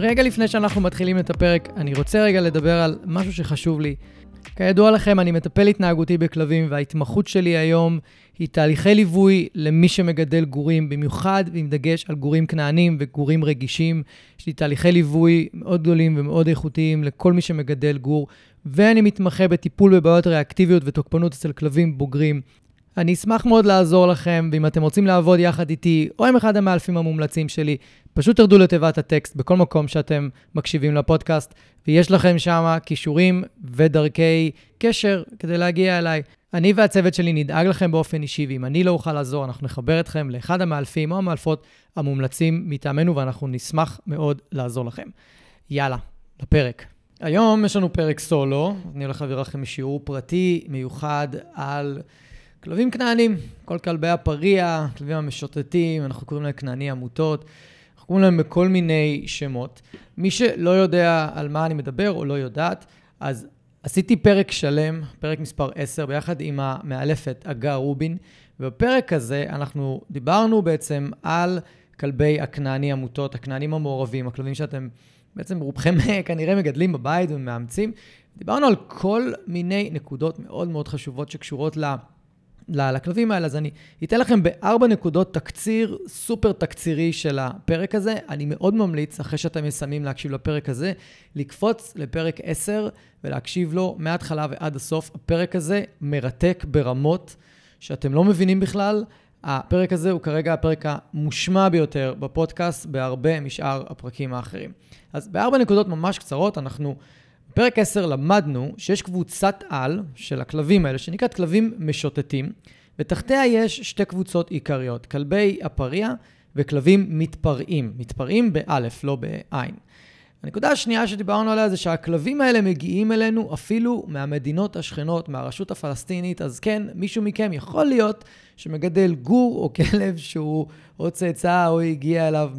רגע לפני שאנחנו מתחילים את הפרק, אני רוצה רגע לדבר על משהו שחשוב לי. כידוע לכם, אני מטפל התנהגותי בכלבים, וההתמחות שלי היום היא תהליכי ליווי למי שמגדל גורים, במיוחד עם דגש על גורים כנענים וגורים רגישים. יש לי תהליכי ליווי מאוד גדולים ומאוד איכותיים לכל מי שמגדל גור, ואני מתמחה בטיפול בבעיות ריאקטיביות ותוקפנות אצל כלבים בוגרים. אני אשמח מאוד לעזור לכם, ואם אתם רוצים לעבוד יחד איתי, או עם אחד המאלפים המומלצים שלי, פשוט תרדו לתיבת הטקסט בכל מקום שאתם מקשיבים לפודקאסט, ויש לכם שם כישורים ודרכי קשר כדי להגיע אליי. אני והצוות שלי נדאג לכם באופן אישי, ואם אני לא אוכל לעזור, אנחנו נחבר אתכם לאחד המאלפים או המאלפות המומלצים מטעמנו, ואנחנו נשמח מאוד לעזור לכם. יאללה, לפרק. היום יש לנו פרק סולו, אני הולך להעביר לכם שיעור פרטי מיוחד על כלבים כנענים, כל כלבי הפריע, כלבים המשוטטים, אנחנו קוראים להם כנעני עמותות. קוראים להם בכל מיני שמות. מי שלא יודע על מה אני מדבר או לא יודעת, אז עשיתי פרק שלם, פרק מספר 10, ביחד עם המאלפת אגר רובין, ובפרק הזה אנחנו דיברנו בעצם על כלבי הכנעני עמותות, הכנענים המעורבים, הכלבים שאתם בעצם רובכם כנראה מגדלים בבית ומאמצים. דיברנו על כל מיני נקודות מאוד מאוד חשובות שקשורות ל... לכלבים האלה, אז אני אתן לכם בארבע נקודות תקציר, סופר תקצירי של הפרק הזה. אני מאוד ממליץ, אחרי שאתם מסיימים להקשיב לפרק הזה, לקפוץ לפרק 10 ולהקשיב לו מההתחלה ועד הסוף. הפרק הזה מרתק ברמות שאתם לא מבינים בכלל. הפרק הזה הוא כרגע הפרק המושמע ביותר בפודקאסט בהרבה משאר הפרקים האחרים. אז בארבע נקודות ממש קצרות, אנחנו בפרק 10 למדנו שיש קבוצת על של הכלבים האלה, שנקראת כלבים משוטטים, ותחתיה יש שתי קבוצות עיקריות, כלבי הפריע וכלבים מתפרעים. מתפרעים באלף, לא בעין. הנקודה השנייה שדיברנו עליה זה שהכלבים האלה מגיעים אלינו אפילו מהמדינות השכנות, מהרשות הפלסטינית, אז כן, מישהו מכם יכול להיות שמגדל גור או כלב שהוא או צאצא או הגיע אליו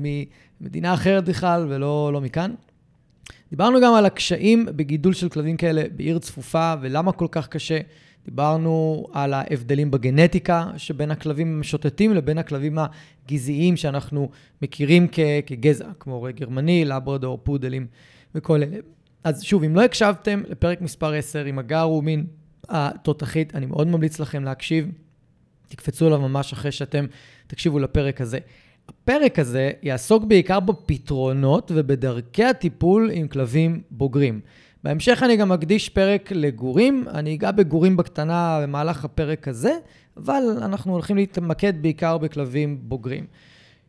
ממדינה אחרת בכלל ולא לא מכאן. דיברנו גם על הקשיים בגידול של כלבים כאלה בעיר צפופה ולמה כל כך קשה. דיברנו על ההבדלים בגנטיקה שבין הכלבים המשוטטים לבין הכלבים הגזעיים שאנחנו מכירים כ- כגזע, כמו גרמני, לברדור, פודלים וכל אלה. אז שוב, אם לא הקשבתם לפרק מספר 10 עם הגר ומין התותחית, אני מאוד ממליץ לכם להקשיב. תקפצו עליו ממש אחרי שאתם תקשיבו לפרק הזה. הפרק הזה יעסוק בעיקר בפתרונות ובדרכי הטיפול עם כלבים בוגרים. בהמשך אני גם אקדיש פרק לגורים, אני אגע בגורים בקטנה במהלך הפרק הזה, אבל אנחנו הולכים להתמקד בעיקר בכלבים בוגרים.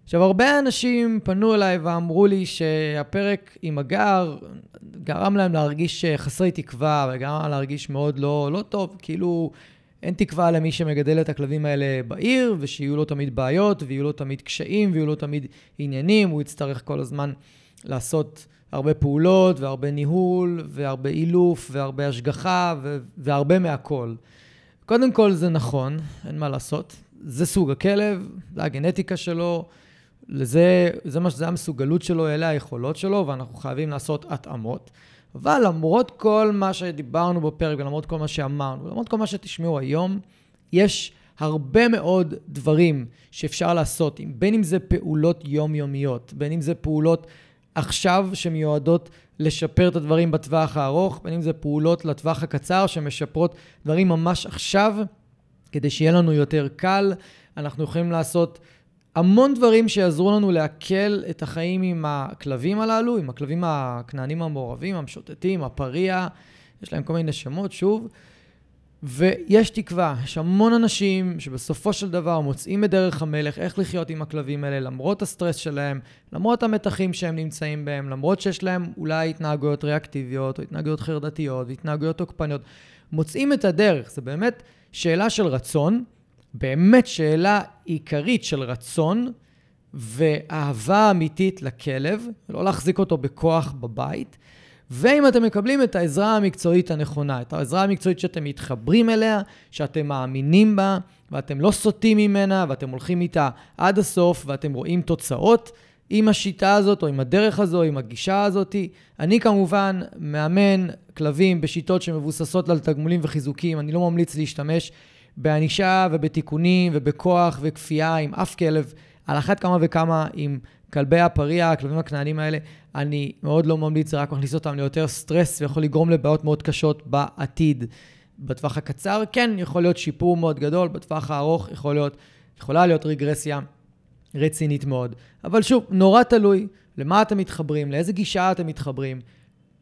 עכשיו, הרבה אנשים פנו אליי ואמרו לי שהפרק עם הגר גרם להם להרגיש חסרי תקווה וגרם להם להרגיש מאוד לא, לא טוב, כאילו אין תקווה למי שמגדל את הכלבים האלה בעיר, ושיהיו לו תמיד בעיות, ויהיו לו תמיד קשיים, ויהיו לו תמיד עניינים, הוא יצטרך כל הזמן לעשות הרבה פעולות, והרבה ניהול, והרבה אילוף, והרבה השגחה, ו- והרבה מהכל. קודם כל זה נכון, אין מה לעשות. זה סוג הכלב, זה הגנטיקה שלו, לזה, זה מה שזה המסוגלות שלו, אלה היכולות שלו, ואנחנו חייבים לעשות התאמות. אבל למרות כל מה שדיברנו בפרק ולמרות כל מה שאמרנו, ולמרות כל מה שתשמעו היום, יש הרבה מאוד דברים שאפשר לעשות, בין אם זה פעולות יומיומיות, בין אם זה פעולות עכשיו שמיועדות לשפר את הדברים בטווח הארוך, בין אם זה פעולות לטווח הקצר שמשפרות דברים ממש עכשיו, כדי שיהיה לנו יותר קל. אנחנו יכולים לעשות המון דברים שיעזרו לנו להקל את החיים עם הכלבים הללו, עם הכלבים הכנענים המעורבים, המשוטטים, הפריע, יש להם כל מיני שמות, שוב. ויש תקווה, יש המון אנשים שבסופו של דבר מוצאים את דרך המלך איך לחיות עם הכלבים האלה, למרות הסטרס שלהם, למרות המתחים שהם נמצאים בהם, למרות שיש להם אולי התנהגויות ריאקטיביות, או התנהגויות חרדתיות, והתנהגויות תוקפניות. מוצאים את הדרך, זה באמת שאלה של רצון, באמת שאלה עיקרית של רצון ואהבה אמיתית לכלב, לא להחזיק אותו בכוח בבית. ואם אתם מקבלים את העזרה המקצועית הנכונה, את העזרה המקצועית שאתם מתחברים אליה, שאתם מאמינים בה, ואתם לא סוטים ממנה, ואתם הולכים איתה עד הסוף, ואתם רואים תוצאות עם השיטה הזאת, או עם הדרך הזו, או עם הגישה הזאת. אני כמובן מאמן כלבים בשיטות שמבוססות על תגמולים וחיזוקים. אני לא ממליץ להשתמש בענישה ובתיקונים ובכוח וכפייה עם אף כלב. על אחת כמה וכמה עם כלבי הפריה, הכלבים הכנענים האלה, אני מאוד לא ממליץ, זה רק מכניס אותם ליותר סטרס ויכול לגרום לבעיות מאוד קשות בעתיד. בטווח הקצר, כן, יכול להיות שיפור מאוד גדול, בטווח הארוך יכול להיות, יכולה להיות רגרסיה רצינית מאוד. אבל שוב, נורא תלוי למה אתם מתחברים, לאיזה גישה אתם מתחברים.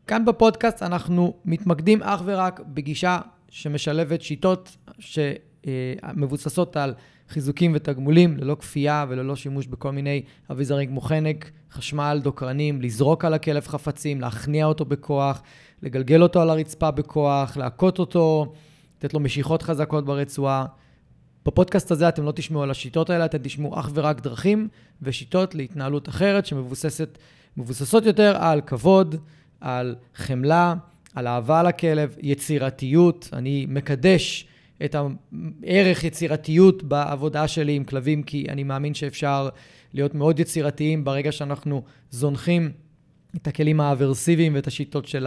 כאן בפודקאסט אנחנו מתמקדים אך ורק בגישה שמשלבת שיטות שמבוססות על חיזוקים ותגמולים, ללא כפייה וללא שימוש בכל מיני אביזרים כמו חנק, חשמל, דוקרנים, לזרוק על הכלב חפצים, להכניע אותו בכוח, לגלגל אותו על הרצפה בכוח, להכות אותו, לתת לו משיכות חזקות ברצועה. בפודקאסט הזה אתם לא תשמעו על השיטות האלה, אתם תשמעו אך ורק דרכים ושיטות להתנהלות אחרת שמבוססות יותר על כבוד, על חמלה, על אהבה לכלב, יצירתיות. אני מקדש את הערך יצירתיות בעבודה שלי עם כלבים, כי אני מאמין שאפשר להיות מאוד יצירתיים ברגע שאנחנו זונחים את הכלים האברסיביים ואת השיטות של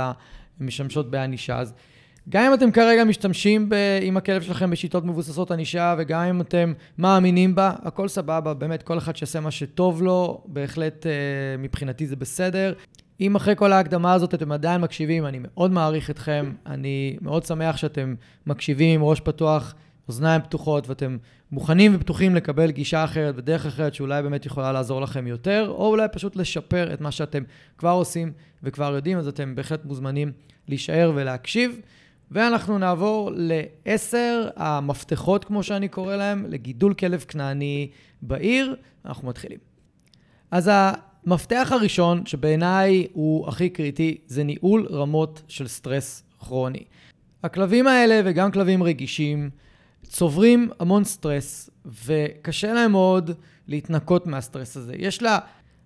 המשמשות בענישה. אז גם אם אתם כרגע משתמשים ב, עם הכלב שלכם בשיטות מבוססות ענישה, וגם אם אתם מאמינים בה, הכל סבבה, באמת, כל אחד שיעשה מה שטוב לו, בהחלט אה, מבחינתי זה בסדר. אם אחרי כל ההקדמה הזאת אתם עדיין מקשיבים, אני מאוד מעריך אתכם, אני מאוד שמח שאתם מקשיבים עם ראש פתוח, אוזניים פתוחות, ואתם מוכנים ופתוחים לקבל גישה אחרת ודרך אחרת שאולי באמת יכולה לעזור לכם יותר, או אולי פשוט לשפר את מה שאתם כבר עושים וכבר יודעים, אז אתם בהחלט מוזמנים להישאר ולהקשיב. ואנחנו נעבור לעשר המפתחות, כמו שאני קורא להם, לגידול כלב כנעני בעיר. אנחנו מתחילים. אז המפתח הראשון, שבעיניי הוא הכי קריטי, זה ניהול רמות של סטרס כרוני. הכלבים האלה, וגם כלבים רגישים, צוברים המון סטרס, וקשה להם מאוד להתנקות מהסטרס הזה. יש לה...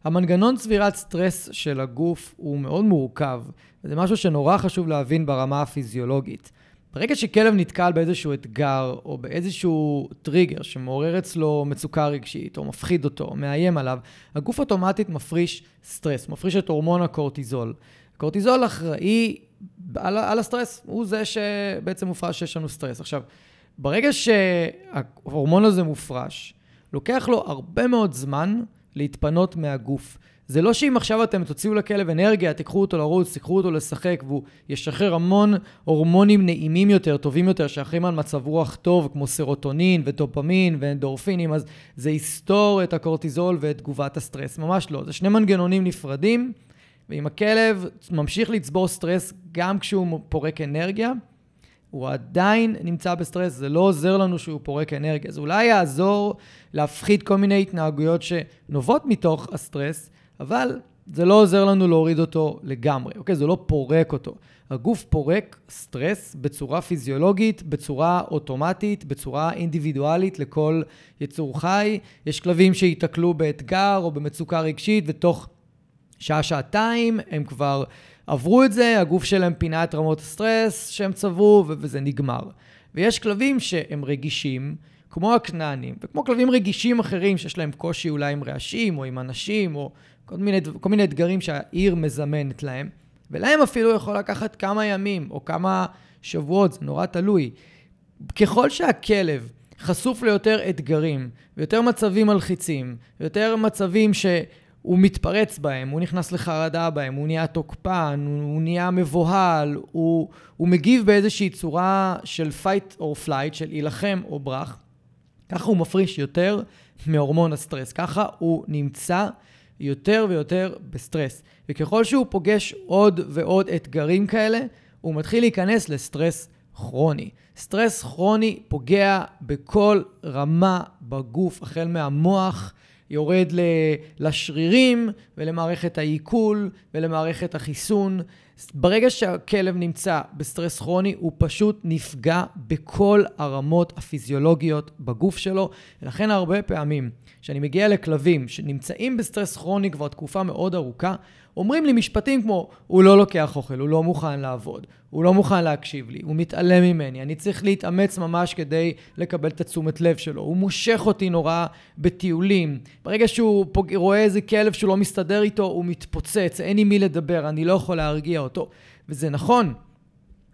המנגנון צבירת סטרס של הגוף הוא מאוד מורכב, וזה משהו שנורא חשוב להבין ברמה הפיזיולוגית. ברגע שכלב נתקל באיזשהו אתגר או באיזשהו טריגר שמעורר אצלו מצוקה רגשית או מפחיד אותו או מאיים עליו, הגוף אוטומטית מפריש סטרס, מפריש את הורמון הקורטיזול. קורטיזול אחראי על, על הסטרס, הוא זה שבעצם מופרש שיש לנו סטרס. עכשיו, ברגע שההורמון הזה מופרש, לוקח לו הרבה מאוד זמן להתפנות מהגוף. זה לא שאם עכשיו אתם תוציאו לכלב אנרגיה, תיקחו אותו לרוץ, תיקחו אותו לשחק, והוא ישחרר המון הורמונים נעימים יותר, טובים יותר, שאחראים על מצב רוח טוב, כמו סרוטונין ודופמין ואנדורפינים, אז זה יסתור את הקורטיזול ואת תגובת הסטרס. ממש לא. זה שני מנגנונים נפרדים, ואם הכלב ממשיך לצבור סטרס גם כשהוא פורק אנרגיה, הוא עדיין נמצא בסטרס, זה לא עוזר לנו שהוא פורק אנרגיה. זה אולי יעזור להפחית כל מיני התנהגויות שנובעות מתוך הסטרס, אבל זה לא עוזר לנו להוריד אותו לגמרי, אוקיי? זה לא פורק אותו. הגוף פורק סטרס בצורה פיזיולוגית, בצורה אוטומטית, בצורה אינדיבידואלית לכל יצור חי. יש כלבים שייתקלו באתגר או במצוקה רגשית, ותוך שעה-שעתיים הם כבר עברו את זה, הגוף שלהם פינה את רמות הסטרס שהם צברו, וזה נגמר. ויש כלבים שהם רגישים, כמו הכנענים, וכמו כלבים רגישים אחרים שיש להם קושי אולי עם רעשים או עם אנשים, או כל מיני, כל מיני אתגרים שהעיר מזמנת להם, ולהם אפילו יכול לקחת כמה ימים או כמה שבועות, זה נורא תלוי. ככל שהכלב חשוף ליותר אתגרים, ויותר מצבים מלחיצים, ויותר מצבים שהוא מתפרץ בהם, הוא נכנס לחרדה בהם, הוא נהיה תוקפן, הוא נהיה מבוהל, הוא, הוא מגיב באיזושהי צורה של fight or flight, של הילחם או ברח, ככה הוא מפריש יותר מהורמון הסטרס. ככה הוא נמצא יותר ויותר בסטרס. וככל שהוא פוגש עוד ועוד אתגרים כאלה, הוא מתחיל להיכנס לסטרס כרוני. סטרס כרוני פוגע בכל רמה בגוף, החל מהמוח, יורד לשרירים ולמערכת העיכול ולמערכת החיסון. ברגע שהכלב נמצא בסטרס כרוני, הוא פשוט נפגע בכל הרמות הפיזיולוגיות בגוף שלו. ולכן הרבה פעמים, כשאני מגיע לכלבים שנמצאים בסטרס כרוני כבר תקופה מאוד ארוכה, אומרים לי משפטים כמו, הוא לא לוקח אוכל, הוא לא מוכן לעבוד, הוא לא מוכן להקשיב לי, הוא מתעלם ממני, אני צריך להתאמץ ממש כדי לקבל את התשומת לב שלו, הוא מושך אותי נורא בטיולים. ברגע שהוא פוג... רואה איזה כלב שהוא לא מסתדר איתו, הוא מתפוצץ, אין עם מי לדבר, אני לא יכול להרגיע אותו. וזה נכון,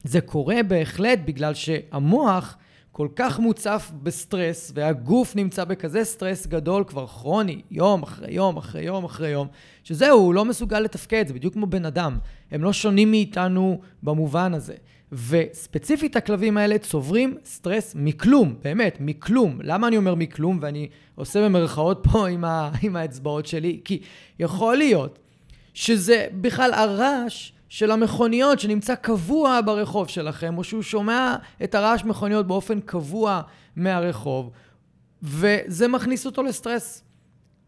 זה קורה בהחלט בגלל שהמוח כל כך מוצף בסטרס, והגוף נמצא בכזה סטרס גדול כבר כרוני, יום אחרי יום אחרי יום אחרי יום, שזהו, הוא לא מסוגל לתפקד, זה בדיוק כמו בן אדם. הם לא שונים מאיתנו במובן הזה. וספציפית הכלבים האלה צוברים סטרס מכלום, באמת, מכלום. למה אני אומר מכלום? ואני עושה במרכאות פה עם, ה, עם האצבעות שלי, כי יכול להיות שזה בכלל הרעש של המכוניות שנמצא קבוע ברחוב שלכם, או שהוא שומע את הרעש מכוניות באופן קבוע מהרחוב, וזה מכניס אותו לסטרס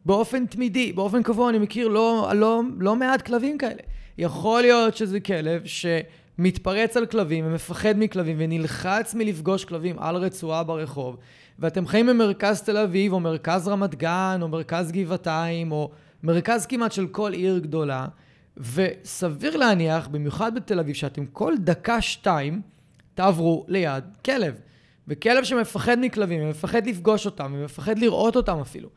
באופן תמידי, באופן קבוע. אני מכיר לא, לא, לא מעט כלבים כאלה. יכול להיות שזה כלב שמתפרץ על כלבים ומפחד מכלבים ונלחץ מלפגוש כלבים על רצועה ברחוב, ואתם חיים במרכז תל אביב, או מרכז רמת גן, או מרכז גבעתיים, או מרכז כמעט של כל עיר גדולה, וסביר להניח, במיוחד בתל אביב, שאתם כל דקה-שתיים תעברו ליד כלב. וכלב שמפחד מכלבים, ומפחד לפגוש אותם, ומפחד לראות אותם אפילו.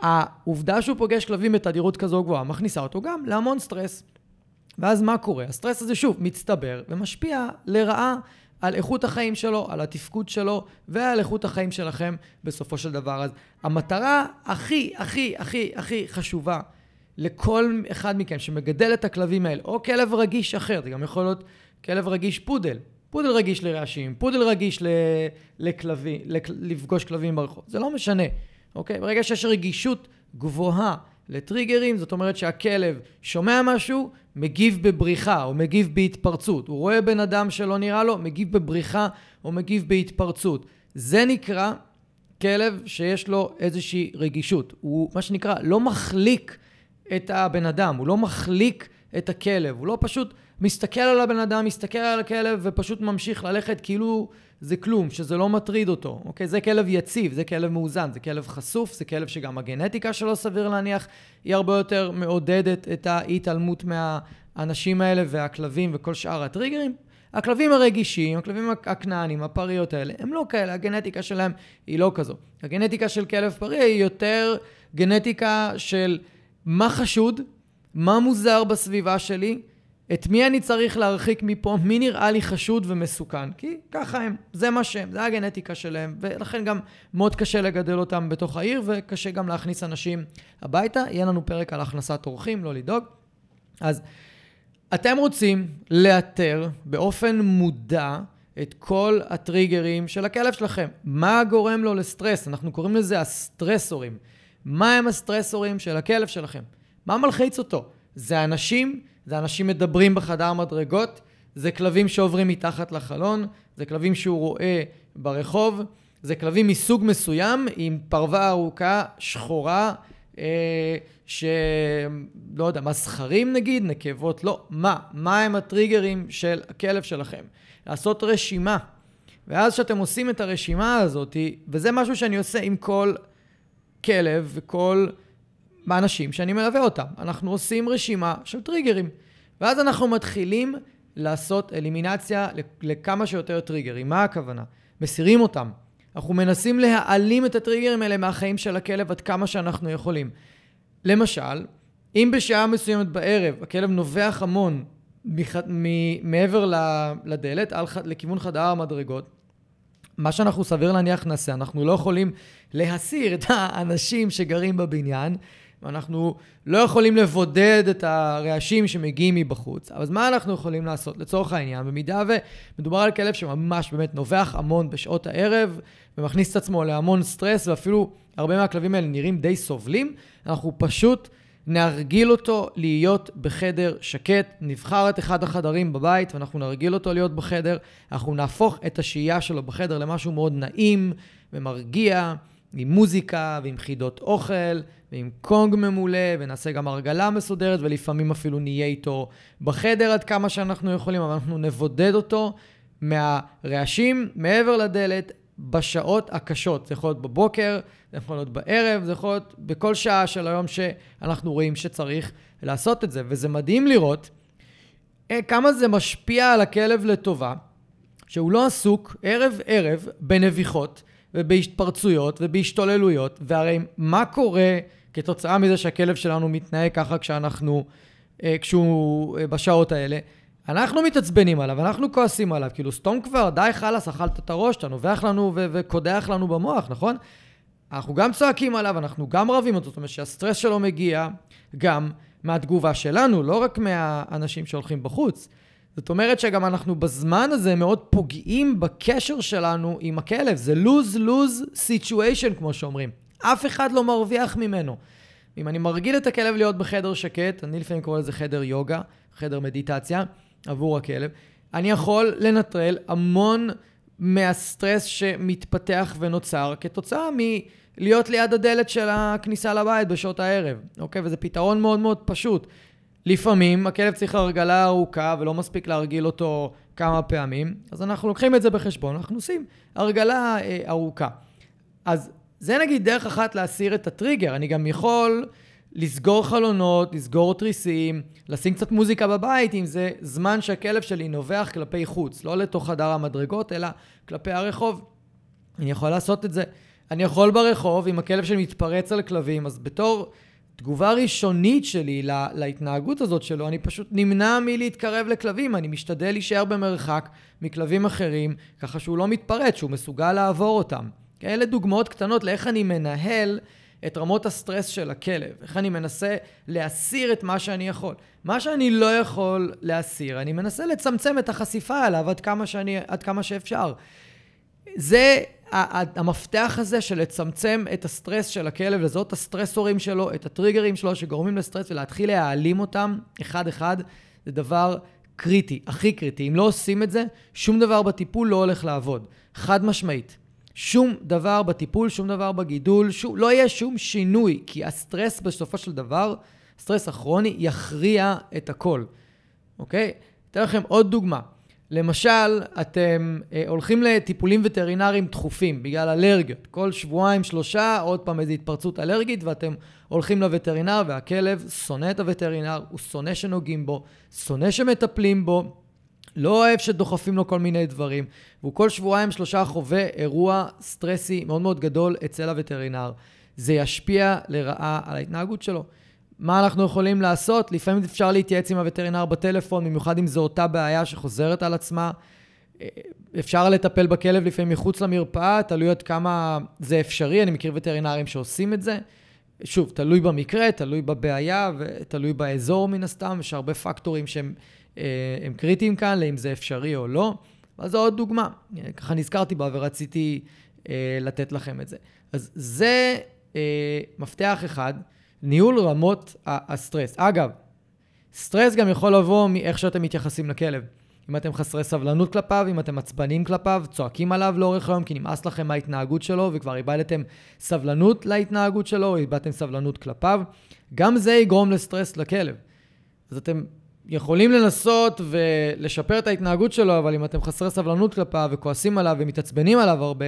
העובדה שהוא פוגש כלבים בתדירות כזו גבוהה, מכניסה אותו גם להמון סטרס. ואז מה קורה? הסטרס הזה שוב מצטבר ומשפיע לרעה על איכות החיים שלו, על התפקוד שלו ועל איכות החיים שלכם בסופו של דבר. אז המטרה הכי, הכי, הכי, הכי חשובה לכל אחד מכם שמגדל את הכלבים האלה, או כלב רגיש אחר, זה גם יכול להיות כלב רגיש פודל. פודל רגיש לרעשים, פודל רגיש לכלבים, לפגוש כלבים ברחוב, זה לא משנה, אוקיי? ברגע שיש רגישות גבוהה לטריגרים, זאת אומרת שהכלב שומע משהו, מגיב בבריחה או מגיב בהתפרצות. הוא רואה בן אדם שלא נראה לו, מגיב בבריחה או מגיב בהתפרצות. זה נקרא כלב שיש לו איזושהי רגישות. הוא מה שנקרא לא מחליק את הבן אדם, הוא לא מחליק את הכלב, הוא לא פשוט מסתכל על הבן אדם, מסתכל על הכלב ופשוט ממשיך ללכת כאילו זה כלום, שזה לא מטריד אותו, אוקיי? זה כלב יציב, זה כלב מאוזן, זה כלב חשוף, זה כלב שגם הגנטיקה שלו סביר להניח היא הרבה יותר מעודדת את ההתעלמות מהאנשים האלה והכלבים וכל שאר הטריגרים. הכלבים הרגישים, הכלבים הכנענים, הפריות האלה, הם לא כאלה, הגנטיקה שלהם היא לא כזו. הגנטיקה של כלב פרי היא יותר גנטיקה של... מה חשוד, מה מוזר בסביבה שלי, את מי אני צריך להרחיק מפה, מי נראה לי חשוד ומסוכן. כי ככה הם, זה מה שהם, זה הגנטיקה שלהם, ולכן גם מאוד קשה לגדל אותם בתוך העיר, וקשה גם להכניס אנשים הביתה. יהיה לנו פרק על הכנסת אורחים, לא לדאוג. אז אתם רוצים לאתר באופן מודע את כל הטריגרים של הכלב שלכם. מה גורם לו לסטרס? אנחנו קוראים לזה הסטרסורים. מה הם הסטרסורים של הכלב שלכם? מה מלחיץ אותו? זה אנשים, זה אנשים מדברים בחדר מדרגות, זה כלבים שעוברים מתחת לחלון, זה כלבים שהוא רואה ברחוב, זה כלבים מסוג מסוים עם פרווה ארוכה, שחורה, אה, שלא יודע, מסחרים נגיד, נקבות, לא. מה? מה הם הטריגרים של הכלב שלכם? לעשות רשימה. ואז כשאתם עושים את הרשימה הזאת, וזה משהו שאני עושה עם כל כלב וכל האנשים שאני מלווה אותם. אנחנו עושים רשימה של טריגרים. ואז אנחנו מתחילים לעשות אלימינציה לכמה שיותר טריגרים. מה הכוונה? מסירים אותם. אנחנו מנסים להעלים את הטריגרים האלה מהחיים של הכלב עד כמה שאנחנו יכולים. למשל, אם בשעה מסוימת בערב הכלב נובח המון מח... מעבר לדלת, על... לכיוון חדר המדרגות, מה שאנחנו סביר להניח נעשה, אנחנו לא יכולים להסיר את האנשים שגרים בבניין, ואנחנו לא יכולים לבודד את הרעשים שמגיעים מבחוץ. אז מה אנחנו יכולים לעשות? לצורך העניין, במידה ומדובר על כלב שממש באמת נובח המון בשעות הערב, ומכניס את עצמו להמון סטרס, ואפילו הרבה מהכלבים האלה נראים די סובלים, אנחנו פשוט... נרגיל אותו להיות בחדר שקט, נבחר את אחד החדרים בבית ואנחנו נרגיל אותו להיות בחדר, אנחנו נהפוך את השהייה שלו בחדר למשהו מאוד נעים ומרגיע, עם מוזיקה ועם חידות אוכל ועם קונג ממולא, ונעשה גם הרגלה מסודרת, ולפעמים אפילו נהיה איתו בחדר עד כמה שאנחנו יכולים, אבל אנחנו נבודד אותו מהרעשים מעבר לדלת בשעות הקשות. זה יכול להיות בבוקר, זה יכול להיות בערב, זה יכול להיות בכל שעה של היום שאנחנו רואים שצריך לעשות את זה. וזה מדהים לראות אה, כמה זה משפיע על הכלב לטובה, שהוא לא עסוק ערב-ערב בנביחות ובהתפרצויות ובהשתוללויות, והרי מה קורה כתוצאה מזה שהכלב שלנו מתנהג ככה כשאנחנו, אה, כשהוא אה, בשעות האלה? אנחנו מתעצבנים עליו, אנחנו כועסים עליו, כאילו, סתום כבר, די חלאס, אכלת את הראש, אתה נובח לנו ו- וקודח לנו במוח, נכון? אנחנו גם צועקים עליו, אנחנו גם רבים אותו, זאת אומרת שהסטרס שלו מגיע גם מהתגובה שלנו, לא רק מהאנשים שהולכים בחוץ. זאת אומרת שגם אנחנו בזמן הזה מאוד פוגעים בקשר שלנו עם הכלב. זה lose-lose situation, כמו שאומרים. אף אחד לא מרוויח ממנו. אם אני מרגיל את הכלב להיות בחדר שקט, אני לפעמים קורא לזה חדר יוגה, חדר מדיטציה, עבור הכלב, אני יכול לנטרל המון מהסטרס שמתפתח ונוצר כתוצאה מלהיות ליד הדלת של הכניסה לבית בשעות הערב, אוקיי? וזה פתרון מאוד מאוד פשוט. לפעמים הכלב צריך הרגלה ארוכה ולא מספיק להרגיל אותו כמה פעמים, אז אנחנו לוקחים את זה בחשבון, אנחנו עושים הרגלה אה, ארוכה. אז זה נגיד דרך אחת להסיר את הטריגר. אני גם יכול לסגור חלונות, לסגור תריסים, לשים קצת מוזיקה בבית, אם זה זמן שהכלב שלי נובח כלפי חוץ, לא לתוך חדר המדרגות, אלא כלפי הרחוב. אני יכול לעשות את זה. אני יכול ברחוב, אם הכלב שלי מתפרץ על כלבים, אז בתור תגובה ראשונית שלי לה, להתנהגות הזאת שלו, אני פשוט נמנע מלהתקרב לכלבים, אני משתדל להישאר במרחק מכלבים אחרים, ככה שהוא לא מתפרץ, שהוא מסוגל לעבור אותם. אלה דוגמאות קטנות לאיך אני מנהל את רמות הסטרס של הכלב, איך אני מנסה להסיר את מה שאני יכול. מה שאני לא יכול להסיר, אני מנסה לצמצם את החשיפה אליו עד כמה, שאני, עד כמה שאפשר. זה המפתח הזה של לצמצם את הסטרס של הכלב, לזהות את הסטרסורים שלו, את הטריגרים שלו שגורמים לסטרס ולהתחיל להעלים אותם אחד-אחד, זה דבר קריטי, הכי קריטי. אם לא עושים את זה, שום דבר בטיפול לא הולך לעבוד. חד משמעית. שום דבר בטיפול, שום דבר בגידול, שום, לא יהיה שום שינוי, כי הסטרס בסופו של דבר, הסטרס הכרוני, יכריע את הכל, אוקיי? אתן לכם עוד דוגמה. למשל, אתם אה, הולכים לטיפולים וטרינריים דחופים בגלל אלרגיות. כל שבועיים, שלושה, עוד פעם איזו התפרצות אלרגית, ואתם הולכים לווטרינר, והכלב שונא את הווטרינר, הוא שונא שנוגעים בו, שונא שמטפלים בו, לא אוהב שדוחפים לו כל מיני דברים, והוא כל שבועיים, שלושה חווה אירוע סטרסי מאוד מאוד גדול אצל הווטרינר. זה ישפיע לרעה על ההתנהגות שלו. מה אנחנו יכולים לעשות? לפעמים אפשר להתייעץ עם הווטרינר בטלפון, במיוחד אם זו אותה בעיה שחוזרת על עצמה. אפשר לטפל בכלב לפעמים מחוץ למרפאה, תלוי עד כמה זה אפשרי, אני מכיר וטרינרים שעושים את זה. שוב, תלוי במקרה, תלוי בבעיה ותלוי באזור מן הסתם, יש הרבה פקטורים שהם אה, קריטיים כאן, לאם זה אפשרי או לא. אז זו עוד דוגמה, ככה נזכרתי בה ורציתי אה, לתת לכם את זה. אז זה אה, מפתח אחד. ניהול רמות הסטרס. אגב, סטרס גם יכול לבוא מאיך שאתם מתייחסים לכלב. אם אתם חסרי סבלנות כלפיו, אם אתם עצבנים כלפיו, צועקים עליו לאורך היום כי נמאס לכם מההתנהגות שלו וכבר איבדתם סבלנות להתנהגות שלו, או איבדתם סבלנות כלפיו, גם זה יגרום לסטרס לכלב. אז אתם יכולים לנסות ולשפר את ההתנהגות שלו, אבל אם אתם חסרי סבלנות כלפיו וכועסים עליו ומתעצבנים עליו הרבה,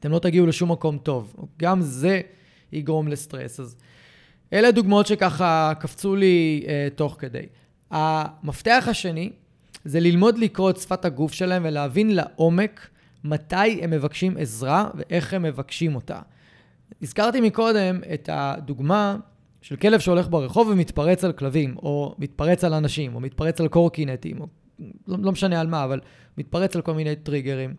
אתם לא תגיעו לשום מקום טוב. גם זה יגרום לסטרס. אז אלה דוגמאות שככה קפצו לי uh, תוך כדי. המפתח השני זה ללמוד לקרוא את שפת הגוף שלהם ולהבין לעומק מתי הם מבקשים עזרה ואיך הם מבקשים אותה. הזכרתי מקודם את הדוגמה של כלב שהולך ברחוב ומתפרץ על כלבים, או מתפרץ על אנשים, או מתפרץ על קורקינטים, או לא, לא משנה על מה, אבל מתפרץ על כל מיני טריגרים.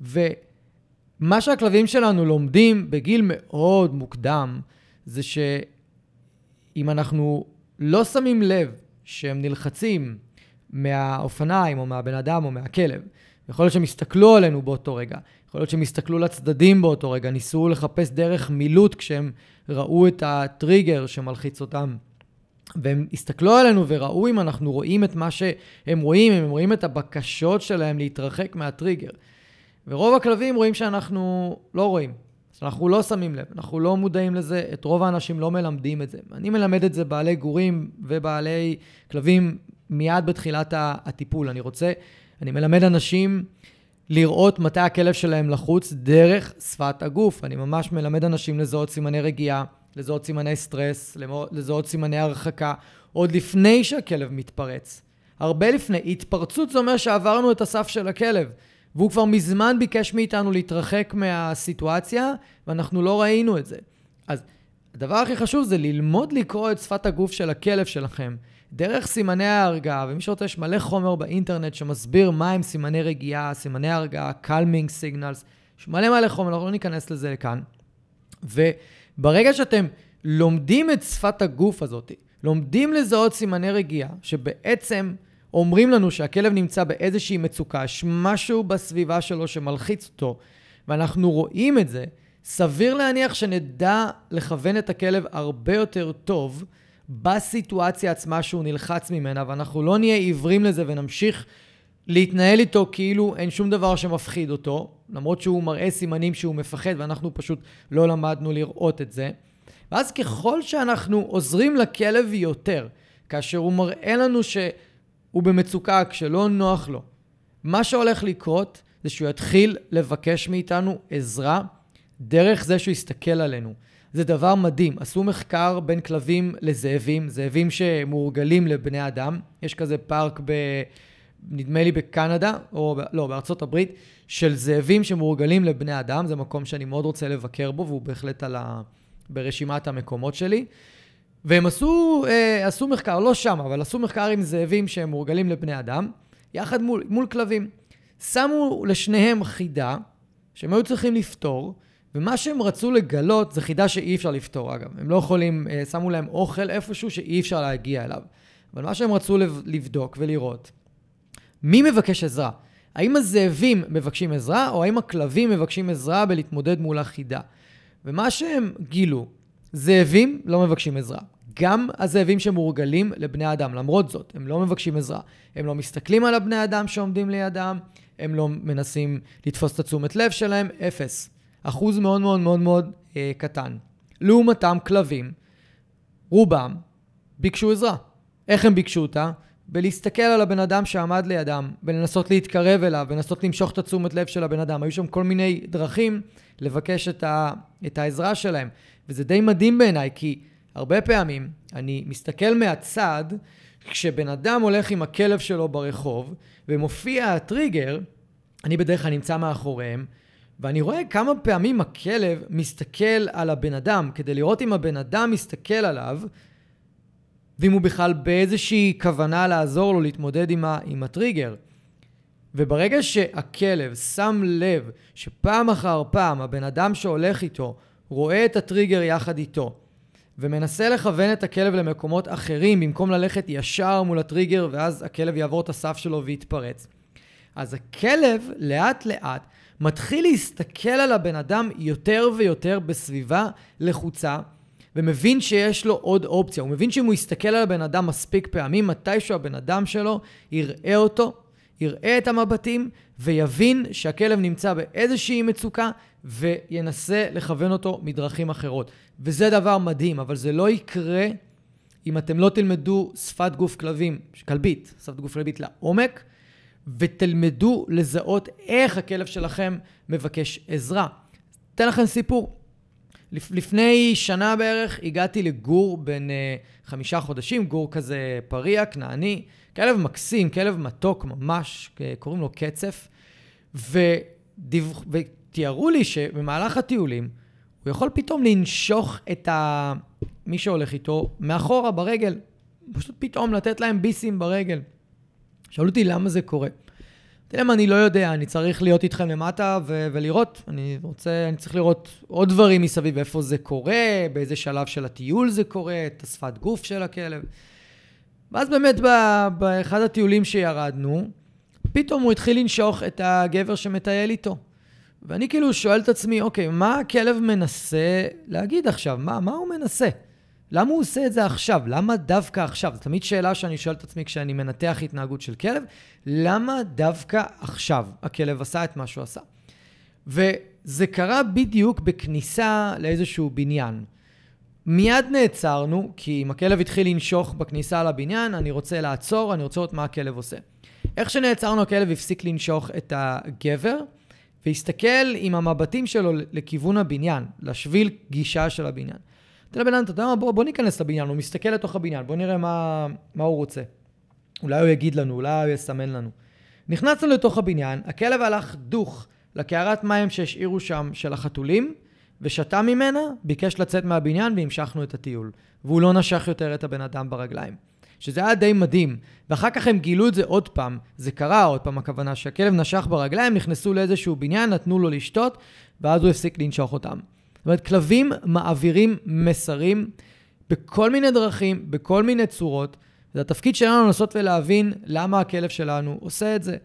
ומה שהכלבים שלנו לומדים בגיל מאוד מוקדם, זה ש... אם אנחנו לא שמים לב שהם נלחצים מהאופניים או מהבן אדם או מהכלב, יכול להיות שהם יסתכלו עלינו באותו רגע, יכול להיות שהם יסתכלו לצדדים באותו רגע, ניסו לחפש דרך מילוט כשהם ראו את הטריגר שמלחיץ אותם. והם הסתכלו עלינו וראו אם אנחנו רואים את מה שהם רואים, אם הם רואים את הבקשות שלהם להתרחק מהטריגר. ורוב הכלבים רואים שאנחנו לא רואים. אנחנו לא שמים לב, אנחנו לא מודעים לזה, את רוב האנשים לא מלמדים את זה. אני מלמד את זה בעלי גורים ובעלי כלבים מיד בתחילת הטיפול. אני רוצה, אני מלמד אנשים לראות מתי הכלב שלהם לחוץ דרך שפת הגוף. אני ממש מלמד אנשים לזהות סימני רגיעה, לזהות סימני סטרס, לזהות סימני הרחקה, עוד לפני שהכלב מתפרץ. הרבה לפני. התפרצות זה אומר שעברנו את הסף של הכלב. והוא כבר מזמן ביקש מאיתנו להתרחק מהסיטואציה, ואנחנו לא ראינו את זה. אז הדבר הכי חשוב זה ללמוד לקרוא את שפת הגוף של הכלב שלכם, דרך סימני ההרגעה, ומי שרוצה, יש מלא חומר באינטרנט שמסביר מהם סימני רגיעה, סימני הרגעה, calming signals, יש מלא מלא חומר, אנחנו לא ניכנס לזה לכאן. וברגע שאתם לומדים את שפת הגוף הזאת, לומדים לזהות סימני רגיעה, שבעצם אומרים לנו שהכלב נמצא באיזושהי מצוקה, יש משהו בסביבה שלו שמלחיץ אותו, ואנחנו רואים את זה, סביר להניח שנדע לכוון את הכלב הרבה יותר טוב בסיטואציה עצמה שהוא נלחץ ממנה, ואנחנו לא נהיה עיוורים לזה ונמשיך להתנהל איתו כאילו אין שום דבר שמפחיד אותו, למרות שהוא מראה סימנים שהוא מפחד ואנחנו פשוט לא למדנו לראות את זה. ואז ככל שאנחנו עוזרים לכלב יותר, כאשר הוא מראה לנו שהוא במצוקה, כשלא נוח לו, מה שהולך לקרות זה שהוא יתחיל לבקש מאיתנו עזרה דרך זה שהוא יסתכל עלינו. זה דבר מדהים. עשו מחקר בין כלבים לזאבים, זאבים שמורגלים לבני אדם. יש כזה פארק ב... נדמה לי בקנדה, או לא, בארצות הברית, של זאבים שמורגלים לבני אדם. זה מקום שאני מאוד רוצה לבקר בו, והוא בהחלט על ה... ברשימת המקומות שלי. והם עשו, אה, עשו מחקר, לא שם, אבל עשו מחקר עם זאבים שהם מורגלים לבני אדם, יחד מול, מול כלבים. שמו לשניהם חידה שהם היו צריכים לפתור, ומה שהם רצו לגלות זה חידה שאי אפשר לפתור, אגב. הם לא יכולים, אה, שמו להם אוכל איפשהו שאי אפשר להגיע אליו. אבל מה שהם רצו לבדוק ולראות, מי מבקש עזרה? האם הזאבים מבקשים עזרה, או האם הכלבים מבקשים עזרה בלהתמודד מול החידה? ומה שהם גילו, זאבים לא מבקשים עזרה. גם הזאבים שמורגלים לבני אדם. למרות זאת, הם לא מבקשים עזרה. הם לא מסתכלים על הבני אדם שעומדים לידם, הם לא מנסים לתפוס את התשומת לב שלהם, אפס. אחוז מאוד מאוד מאוד מאוד אה, קטן. לעומתם, כלבים, רובם, ביקשו עזרה. איך הם ביקשו אותה? בלהסתכל על הבן אדם שעמד לידם, ולנסות להתקרב אליו, ולנסות למשוך את התשומת לב של הבן אדם. היו שם כל מיני דרכים לבקש את, ה, את העזרה שלהם. וזה די מדהים בעיניי, כי הרבה פעמים אני מסתכל מהצד, כשבן אדם הולך עם הכלב שלו ברחוב, ומופיע הטריגר, אני בדרך כלל נמצא מאחוריהם, ואני רואה כמה פעמים הכלב מסתכל על הבן אדם, כדי לראות אם הבן אדם מסתכל עליו, ואם הוא בכלל באיזושהי כוונה לעזור לו להתמודד עם, ה, עם הטריגר. וברגע שהכלב שם לב שפעם אחר פעם הבן אדם שהולך איתו רואה את הטריגר יחד איתו, ומנסה לכוון את הכלב למקומות אחרים במקום ללכת ישר מול הטריגר ואז הכלב יעבור את הסף שלו ויתפרץ. אז הכלב לאט לאט מתחיל להסתכל על הבן אדם יותר ויותר בסביבה לחוצה, ומבין שיש לו עוד אופציה. הוא מבין שאם הוא יסתכל על הבן אדם מספיק פעמים, מתישהו הבן אדם שלו יראה אותו, יראה את המבטים, ויבין שהכלב נמצא באיזושהי מצוקה, וינסה לכוון אותו מדרכים אחרות. וזה דבר מדהים, אבל זה לא יקרה אם אתם לא תלמדו שפת גוף כלבים, כלבית, שפת גוף כלבית לעומק, ותלמדו לזהות איך הכלב שלכם מבקש עזרה. אתן לכם סיפור. לפני שנה בערך הגעתי לגור בן uh, חמישה חודשים, גור כזה פריע, כנעני, כלב מקסים, כלב מתוק ממש, קוראים לו קצף, ודיו... ותיארו לי שבמהלך הטיולים הוא יכול פתאום לנשוך את ה... מי שהולך איתו מאחורה ברגל, פשוט פתאום לתת להם ביסים ברגל. שאלו אותי למה זה קורה. אמרתי להם, אני לא יודע, אני צריך להיות איתכם למטה ו- ולראות. אני רוצה, אני צריך לראות עוד דברים מסביב, איפה זה קורה, באיזה שלב של הטיול זה קורה, את השפת גוף של הכלב. ואז באמת באחד הטיולים שירדנו, פתאום הוא התחיל לנשוך את הגבר שמטייל איתו. ואני כאילו שואל את עצמי, אוקיי, מה הכלב מנסה להגיד עכשיו? מה, מה הוא מנסה? למה הוא עושה את זה עכשיו? למה דווקא עכשיו? זו תמיד שאלה שאני שואל את עצמי כשאני מנתח התנהגות של כלב, למה דווקא עכשיו הכלב עשה את מה שהוא עשה? וזה זה קרה בדיוק בכניסה לאיזשהו בניין. מיד נעצרנו, כי אם הכלב התחיל לנשוך בכניסה לבניין, אני רוצה לעצור, אני רוצה לראות מה הכלב עושה. איך שנעצרנו, הכלב הפסיק לנשוך את הגבר, והסתכל עם המבטים שלו לכיוון הבניין, לשביל גישה של הבניין. תראה בן אדם, אתה יודע מה, בוא, בוא ניכנס לבניין, הוא מסתכל לתוך הבניין, בוא נראה מה, מה הוא רוצה. אולי הוא יגיד לנו, אולי הוא יסמן לנו. נכנסנו לתוך הבניין, הכלב הלך דוך לקערת מים שהשאירו שם של החתולים, ושתה ממנה, ביקש לצאת מהבניין והמשכנו את הטיול. והוא לא נשך יותר את הבן אדם ברגליים. שזה היה די מדהים. ואחר כך הם גילו את זה עוד פעם. זה קרה עוד פעם, הכוונה שהכלב נשך ברגליים, נכנסו לאיזשהו בניין, נתנו לו לשתות, ואז הוא הפסיק לנשוך אותם. אומרת, כלבים מעבירים מסרים בכל מיני דרכים, בכל מיני צורות. זה התפקיד שלנו לנסות ולהבין למה הכלב שלנו עושה את זה.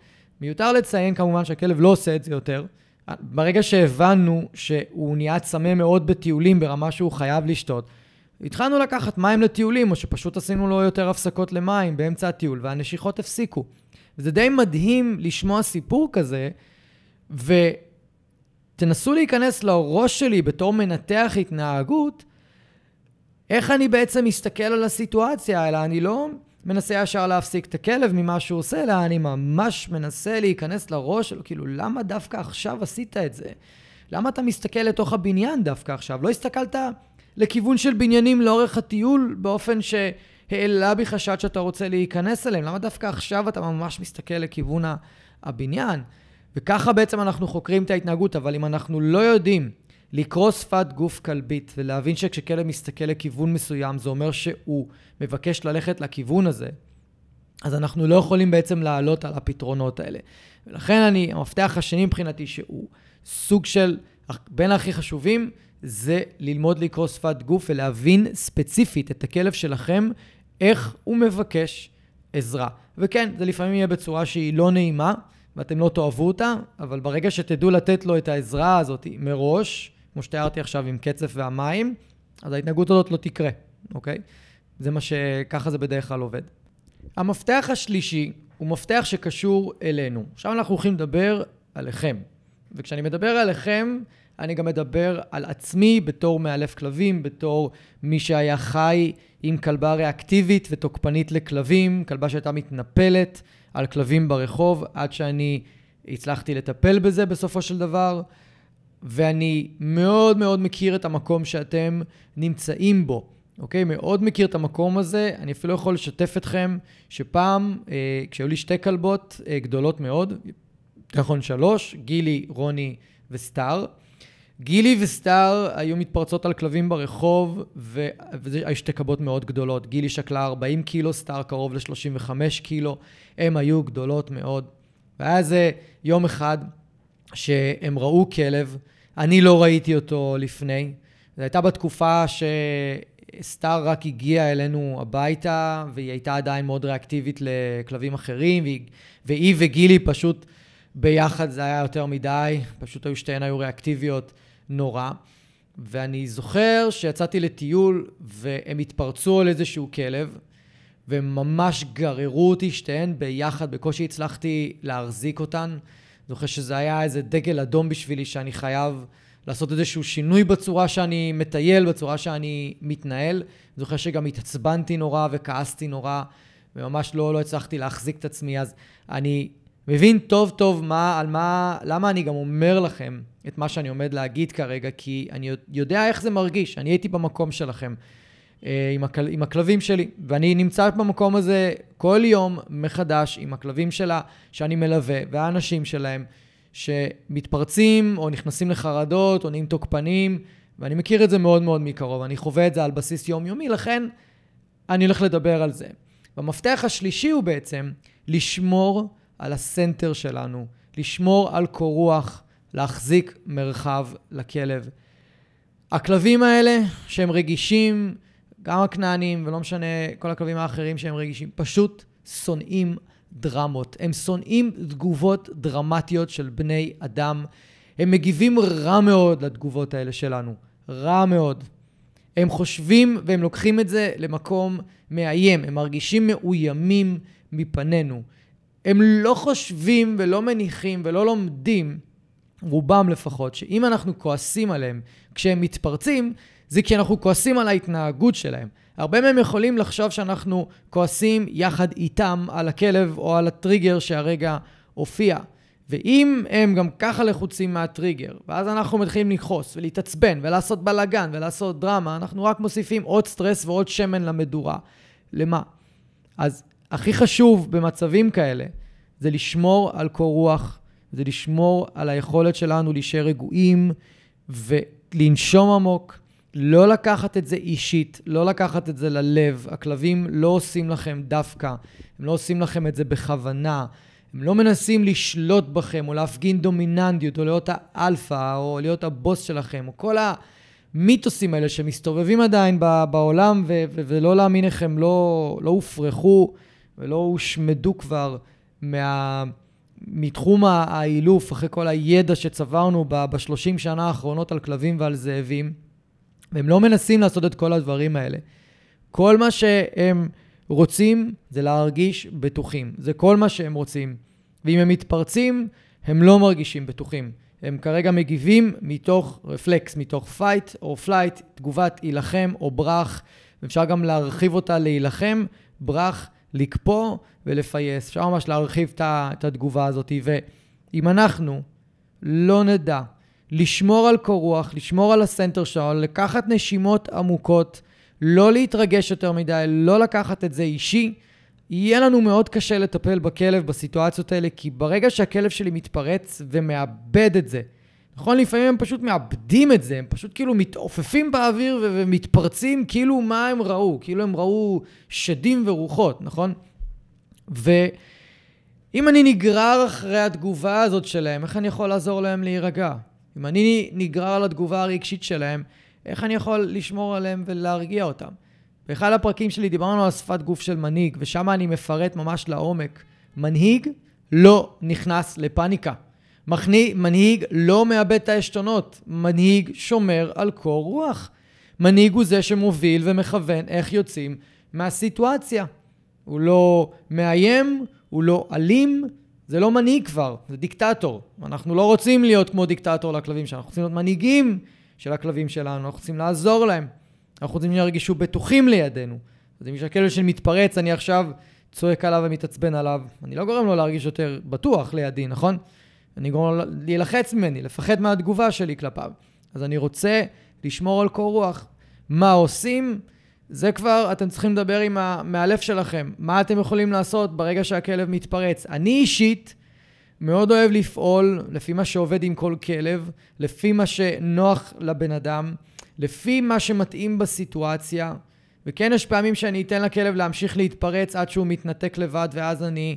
מיותר לציין כמובן שהכלב לא עושה את זה יותר. ברגע שהבנו שהוא נהיה צמא מאוד בטיולים ברמה שהוא חייב לשתות, התחלנו לקחת מים לטיולים, או שפשוט עשינו לו יותר הפסקות למים באמצע הטיול, והנשיכות הפסיקו. וזה די מדהים לשמוע סיפור כזה, ותנסו להיכנס לראש שלי בתור מנתח התנהגות, איך אני בעצם מסתכל על הסיטואציה, אלא אני לא מנסה ישר להפסיק את הכלב ממה שהוא עושה, אלא אני ממש מנסה להיכנס לראש שלו, כאילו, למה דווקא עכשיו עשית את זה? למה אתה מסתכל לתוך הבניין דווקא עכשיו? לא הסתכלת לכיוון של בניינים לאורך הטיול באופן שהעלה בי חשד שאתה רוצה להיכנס אליהם? למה דווקא עכשיו אתה ממש מסתכל לכיוון הבניין? וככה בעצם אנחנו חוקרים את ההתנהגות, אבל אם אנחנו לא יודעים לקרוא שפת גוף כלבית ולהבין שכשכלב מסתכל לכיוון מסוים, זה אומר שהוא מבקש ללכת לכיוון הזה, אז אנחנו לא יכולים בעצם לעלות על הפתרונות האלה. ולכן אני, המפתח השני מבחינתי, שהוא סוג של, בין הכי חשובים, זה ללמוד לקרוא שפת גוף ולהבין ספציפית את הכלב שלכם, איך הוא מבקש עזרה. וכן, זה לפעמים יהיה בצורה שהיא לא נעימה, ואתם לא תאהבו אותה, אבל ברגע שתדעו לתת לו את העזרה הזאת מראש, כמו שתיארתי עכשיו עם קצף והמים, אז ההתנהגות הזאת לא תקרה, אוקיי? זה מה ש... ככה זה בדרך כלל עובד. המפתח השלישי הוא מפתח שקשור אלינו. עכשיו אנחנו הולכים לדבר עליכם. וכשאני מדבר עליכם, אני גם מדבר על עצמי בתור מאלף כלבים, בתור מי שהיה חי עם כלבה ריאקטיבית ותוקפנית לכלבים, כלבה שהייתה מתנפלת על כלבים ברחוב, עד שאני הצלחתי לטפל בזה בסופו של דבר. ואני מאוד מאוד מכיר את המקום שאתם נמצאים בו, אוקיי? מאוד מכיר את המקום הזה. אני אפילו יכול לשתף אתכם שפעם, אה, כשהיו לי שתי כלבות אה, גדולות מאוד, נכון שלוש, גילי, רוני וסטאר, גילי וסטאר היו מתפרצות על כלבים ברחוב, והיו שתי כלבות מאוד גדולות. גילי שקלה 40 קילו, סטאר קרוב ל-35 קילו, הן היו גדולות מאוד. והיה איזה יום אחד שהם ראו כלב, אני לא ראיתי אותו לפני. זו הייתה בתקופה שסטאר רק הגיעה אלינו הביתה, והיא הייתה עדיין מאוד ריאקטיבית לכלבים אחרים, והיא, והיא וגילי פשוט ביחד זה היה יותר מדי, פשוט היו שתיהן היו ריאקטיביות נורא. ואני זוכר שיצאתי לטיול, והם התפרצו על איזשהו כלב, והם ממש גררו אותי שתיהן ביחד, בקושי הצלחתי להחזיק אותן. זוכר שזה היה איזה דגל אדום בשבילי שאני חייב לעשות איזשהו שינוי בצורה שאני מטייל, בצורה שאני מתנהל. זוכר שגם התעצבנתי נורא וכעסתי נורא, וממש לא, לא הצלחתי להחזיק את עצמי. אז אני מבין טוב טוב מה, על מה, למה אני גם אומר לכם את מה שאני עומד להגיד כרגע, כי אני יודע איך זה מרגיש, אני הייתי במקום שלכם. אה, עם, הכל, עם הכלבים שלי, ואני נמצא במקום הזה כל יום מחדש עם הכלבים שלה שאני מלווה, והאנשים שלהם שמתפרצים או נכנסים לחרדות או נהיים תוקפנים, ואני מכיר את זה מאוד מאוד מקרוב, אני חווה את זה על בסיס יומיומי, לכן אני הולך לדבר על זה. והמפתח השלישי הוא בעצם לשמור על הסנטר שלנו, לשמור על קור רוח, להחזיק מרחב לכלב. הכלבים האלה, שהם רגישים, גם הכנענים, ולא משנה, כל הכלבים האחרים שהם רגישים, פשוט שונאים דרמות. הם שונאים תגובות דרמטיות של בני אדם. הם מגיבים רע מאוד לתגובות האלה שלנו. רע מאוד. הם חושבים והם לוקחים את זה למקום מאיים. הם מרגישים מאוימים מפנינו. הם לא חושבים ולא מניחים ולא לומדים רובם לפחות, שאם אנחנו כועסים עליהם כשהם מתפרצים, זה כי אנחנו כועסים על ההתנהגות שלהם. הרבה מהם יכולים לחשוב שאנחנו כועסים יחד איתם על הכלב או על הטריגר שהרגע הופיע. ואם הם גם ככה לחוצים מהטריגר, ואז אנחנו מתחילים לכעוס ולהתעצבן ולעשות בלאגן ולעשות דרמה, אנחנו רק מוסיפים עוד סטרס ועוד שמן למדורה. למה? אז הכי חשוב במצבים כאלה זה לשמור על קור רוח, זה לשמור על היכולת שלנו להישאר רגועים ולנשום עמוק, לא לקחת את זה אישית, לא לקחת את זה ללב. הכלבים לא עושים לכם דווקא, הם לא עושים לכם את זה בכוונה. הם לא מנסים לשלוט בכם, או להפגין דומיננטיות, או להיות האלפא, או להיות הבוס שלכם, או כל המיתוסים האלה שמסתובבים עדיין בעולם, ו- ו- ולא להאמין איך הם לא, לא הופרכו ולא הושמדו כבר מה... מתחום האילוף, אחרי כל הידע שצברנו ב-30 שנה האחרונות על כלבים ועל זאבים, והם לא מנסים לעשות את כל הדברים האלה. כל מה שהם רוצים זה להרגיש בטוחים. זה כל מה שהם רוצים. ואם הם מתפרצים, הם לא מרגישים בטוחים. הם כרגע מגיבים מתוך רפלקס, מתוך fight or flight, תגובת הילחם או ברח. אפשר גם להרחיב אותה להילחם, ברח, לקפוא ולפייס. אפשר ממש להרחיב את התגובה הזאת. ואם אנחנו לא נדע לשמור על קור רוח, לשמור על הסנטר שלנו, לקחת נשימות עמוקות, לא להתרגש יותר מדי, לא לקחת את זה אישי. יהיה לנו מאוד קשה לטפל בכלב בסיטואציות האלה, כי ברגע שהכלב שלי מתפרץ ומאבד את זה, נכון? לפעמים הם פשוט מאבדים את זה, הם פשוט כאילו מתעופפים באוויר ו- ומתפרצים כאילו מה הם ראו, כאילו הם ראו שדים ורוחות, נכון? ואם אני נגרר אחרי התגובה הזאת שלהם, איך אני יכול לעזור להם להירגע? אם אני נגרר על התגובה הרגשית שלהם, איך אני יכול לשמור עליהם ולהרגיע אותם? באחד הפרקים שלי דיברנו על שפת גוף של מנהיג, ושם אני מפרט ממש לעומק. מנהיג לא נכנס לפאניקה. מכני, מנהיג לא מאבד את העשתונות. מנהיג שומר על קור רוח. מנהיג הוא זה שמוביל ומכוון איך יוצאים מהסיטואציה. הוא לא מאיים, הוא לא אלים, זה לא מנהיג כבר, זה דיקטטור. אנחנו לא רוצים להיות כמו דיקטטור לכלבים שלנו, אנחנו רוצים להיות מנהיגים של הכלבים שלנו, אנחנו רוצים לעזור להם. אנחנו רוצים שירגישו בטוחים לידינו. אז אם יש הכלב שמתפרץ, אני עכשיו צועק עליו ומתעצבן עליו. אני לא גורם לו להרגיש יותר בטוח לידי, נכון? אני גורם לו להילחץ ממני, לפחד מהתגובה שלי כלפיו. אז אני רוצה לשמור על קור רוח. מה עושים? זה כבר, אתם צריכים לדבר עם המאלף שלכם. מה אתם יכולים לעשות ברגע שהכלב מתפרץ? אני אישית מאוד אוהב לפעול לפי מה שעובד עם כל כלב, לפי מה שנוח לבן אדם. לפי מה שמתאים בסיטואציה, וכן יש פעמים שאני אתן לכלב להמשיך להתפרץ עד שהוא מתנתק לבד ואז אני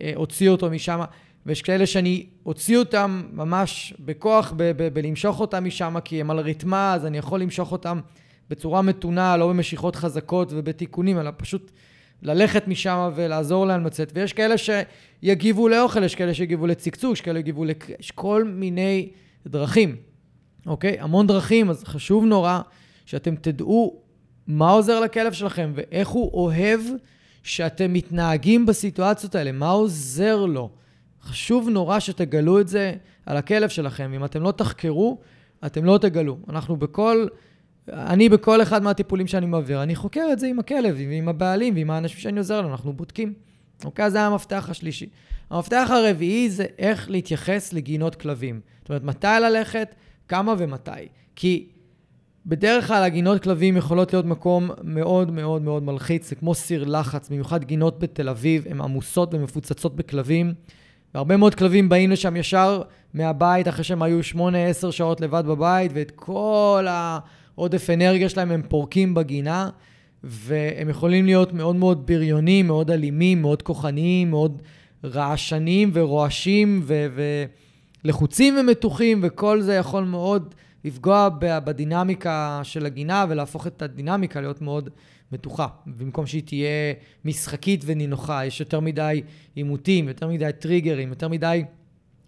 אה, אוציא אותו משם, ויש כאלה שאני אוציא אותם ממש בכוח, ב- ב- בלמשוך אותם משם, כי הם על ריתמה, אז אני יכול למשוך אותם בצורה מתונה, לא במשיכות חזקות ובתיקונים, אלא פשוט ללכת משם ולעזור להם לצאת. ויש כאלה שיגיבו לאוכל, יש כאלה שיגיבו לצקצוק, יש כאלה שיגיבו לק... יש כל מיני דרכים. אוקיי? המון דרכים, אז חשוב נורא שאתם תדעו מה עוזר לכלב שלכם ואיך הוא אוהב שאתם מתנהגים בסיטואציות האלה, מה עוזר לו. חשוב נורא שתגלו את זה על הכלב שלכם. אם אתם לא תחקרו, אתם לא תגלו. אנחנו בכל, אני בכל אחד מהטיפולים שאני מעביר, אני חוקר את זה עם הכלב, ועם הבעלים, ועם האנשים שאני עוזר להם, אנחנו בודקים. אוקיי? אז זה המפתח השלישי. המפתח הרביעי זה איך להתייחס לגינות כלבים. זאת אומרת, מתי ללכת, כמה ומתי. כי בדרך כלל הגינות כלבים יכולות להיות מקום מאוד מאוד מאוד מלחיץ, זה כמו סיר לחץ, במיוחד גינות בתל אביב, הן עמוסות ומפוצצות בכלבים. והרבה מאוד כלבים באים לשם ישר מהבית אחרי שהם היו 8-10 שעות לבד בבית, ואת כל העודף אנרגיה שלהם הם פורקים בגינה, והם יכולים להיות מאוד מאוד בריונים, מאוד אלימים, מאוד כוחניים, מאוד רעשניים ורועשים ו... ו- לחוצים ומתוחים, וכל זה יכול מאוד לפגוע בדינמיקה של הגינה ולהפוך את הדינמיקה להיות מאוד מתוחה. במקום שהיא תהיה משחקית ונינוחה, יש יותר מדי עימותים, יותר מדי טריגרים, יותר מדי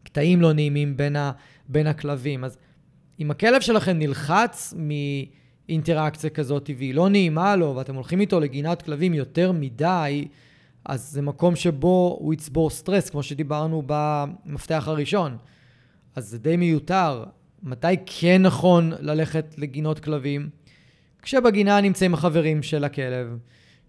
קטעים לא נעימים בין, ה, בין הכלבים. אז אם הכלב שלכם נלחץ מאינטראקציה כזאת והיא לא נעימה לו, ואתם הולכים איתו לגינת כלבים יותר מדי, אז זה מקום שבו הוא יצבור סטרס, כמו שדיברנו במפתח הראשון. אז זה די מיותר. מתי כן נכון ללכת לגינות כלבים? כשבגינה נמצאים החברים של הכלב.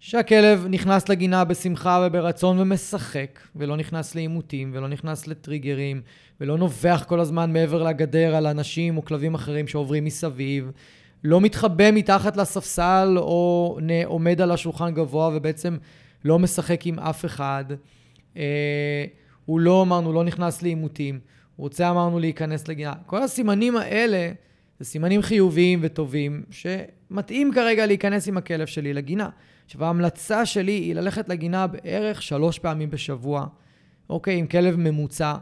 שהכלב נכנס לגינה בשמחה וברצון ומשחק, ולא נכנס לעימותים, ולא נכנס לטריגרים, ולא נובח כל הזמן מעבר לגדר על אנשים או כלבים אחרים שעוברים מסביב, לא מתחבא מתחת לספסל או עומד על השולחן גבוה ובעצם לא משחק עם אף אחד. אה, הוא לא, אמרנו, לא נכנס לעימותים. הוא רוצה, אמרנו, להיכנס לגינה. כל הסימנים האלה זה סימנים חיוביים וטובים, שמתאים כרגע להיכנס עם הכלב שלי לגינה. עכשיו, ההמלצה שלי היא ללכת לגינה בערך שלוש פעמים בשבוע, אוקיי, עם כלב ממוצע.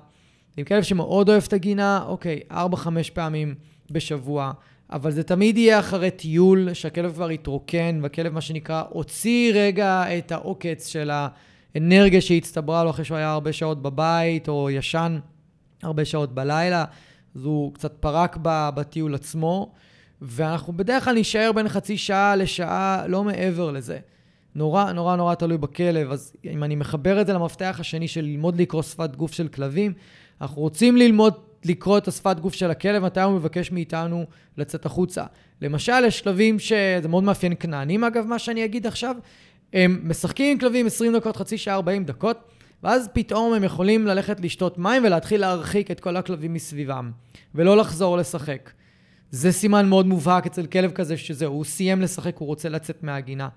עם כלב שמאוד אוהב את הגינה, אוקיי, ארבע-חמש פעמים בשבוע. אבל זה תמיד יהיה אחרי טיול, שהכלב כבר יתרוקן, והכלב, מה שנקרא, הוציא רגע את העוקץ של האנרגיה שהצטברה לו אחרי שהוא היה הרבה שעות בבית, או ישן הרבה שעות בלילה, אז הוא קצת פרק בטיול עצמו, ואנחנו בדרך כלל נשאר בין חצי שעה לשעה, לא מעבר לזה. נורא נורא נורא תלוי בכלב, אז אם אני מחבר את זה למפתח השני של ללמוד לקרוא שפת גוף של כלבים, אנחנו רוצים ללמוד לקרוא את השפת גוף של הכלב, מתי הוא מבקש מאיתנו לצאת החוצה. למשל, יש כלבים שזה מאוד מאפיין כנענים, אגב, מה שאני אגיד עכשיו, הם משחקים עם כלבים 20 דקות, חצי שעה, 40 דקות, ואז פתאום הם יכולים ללכת לשתות מים ולהתחיל להרחיק את כל הכלבים מסביבם, ולא לחזור לשחק. זה סימן מאוד מובהק אצל כלב כזה, שזהו, הוא סיים לשחק, הוא רוצה לצאת מהגינה.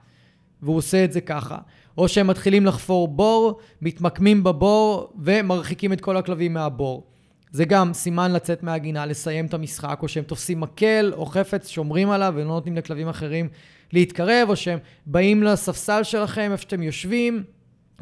והוא עושה את זה ככה. או שהם מתחילים לחפור בור, מתמקמים בבור ומרחיקים את כל הכלבים מהבור. זה גם סימן לצאת מהגינה, לסיים את המשחק, או שהם תופסים מקל או חפץ, שומרים עליו ולא נותנים לכלבים אחרים להתקרב, או שהם באים לספסל שלכם, איפה שאתם יושבים,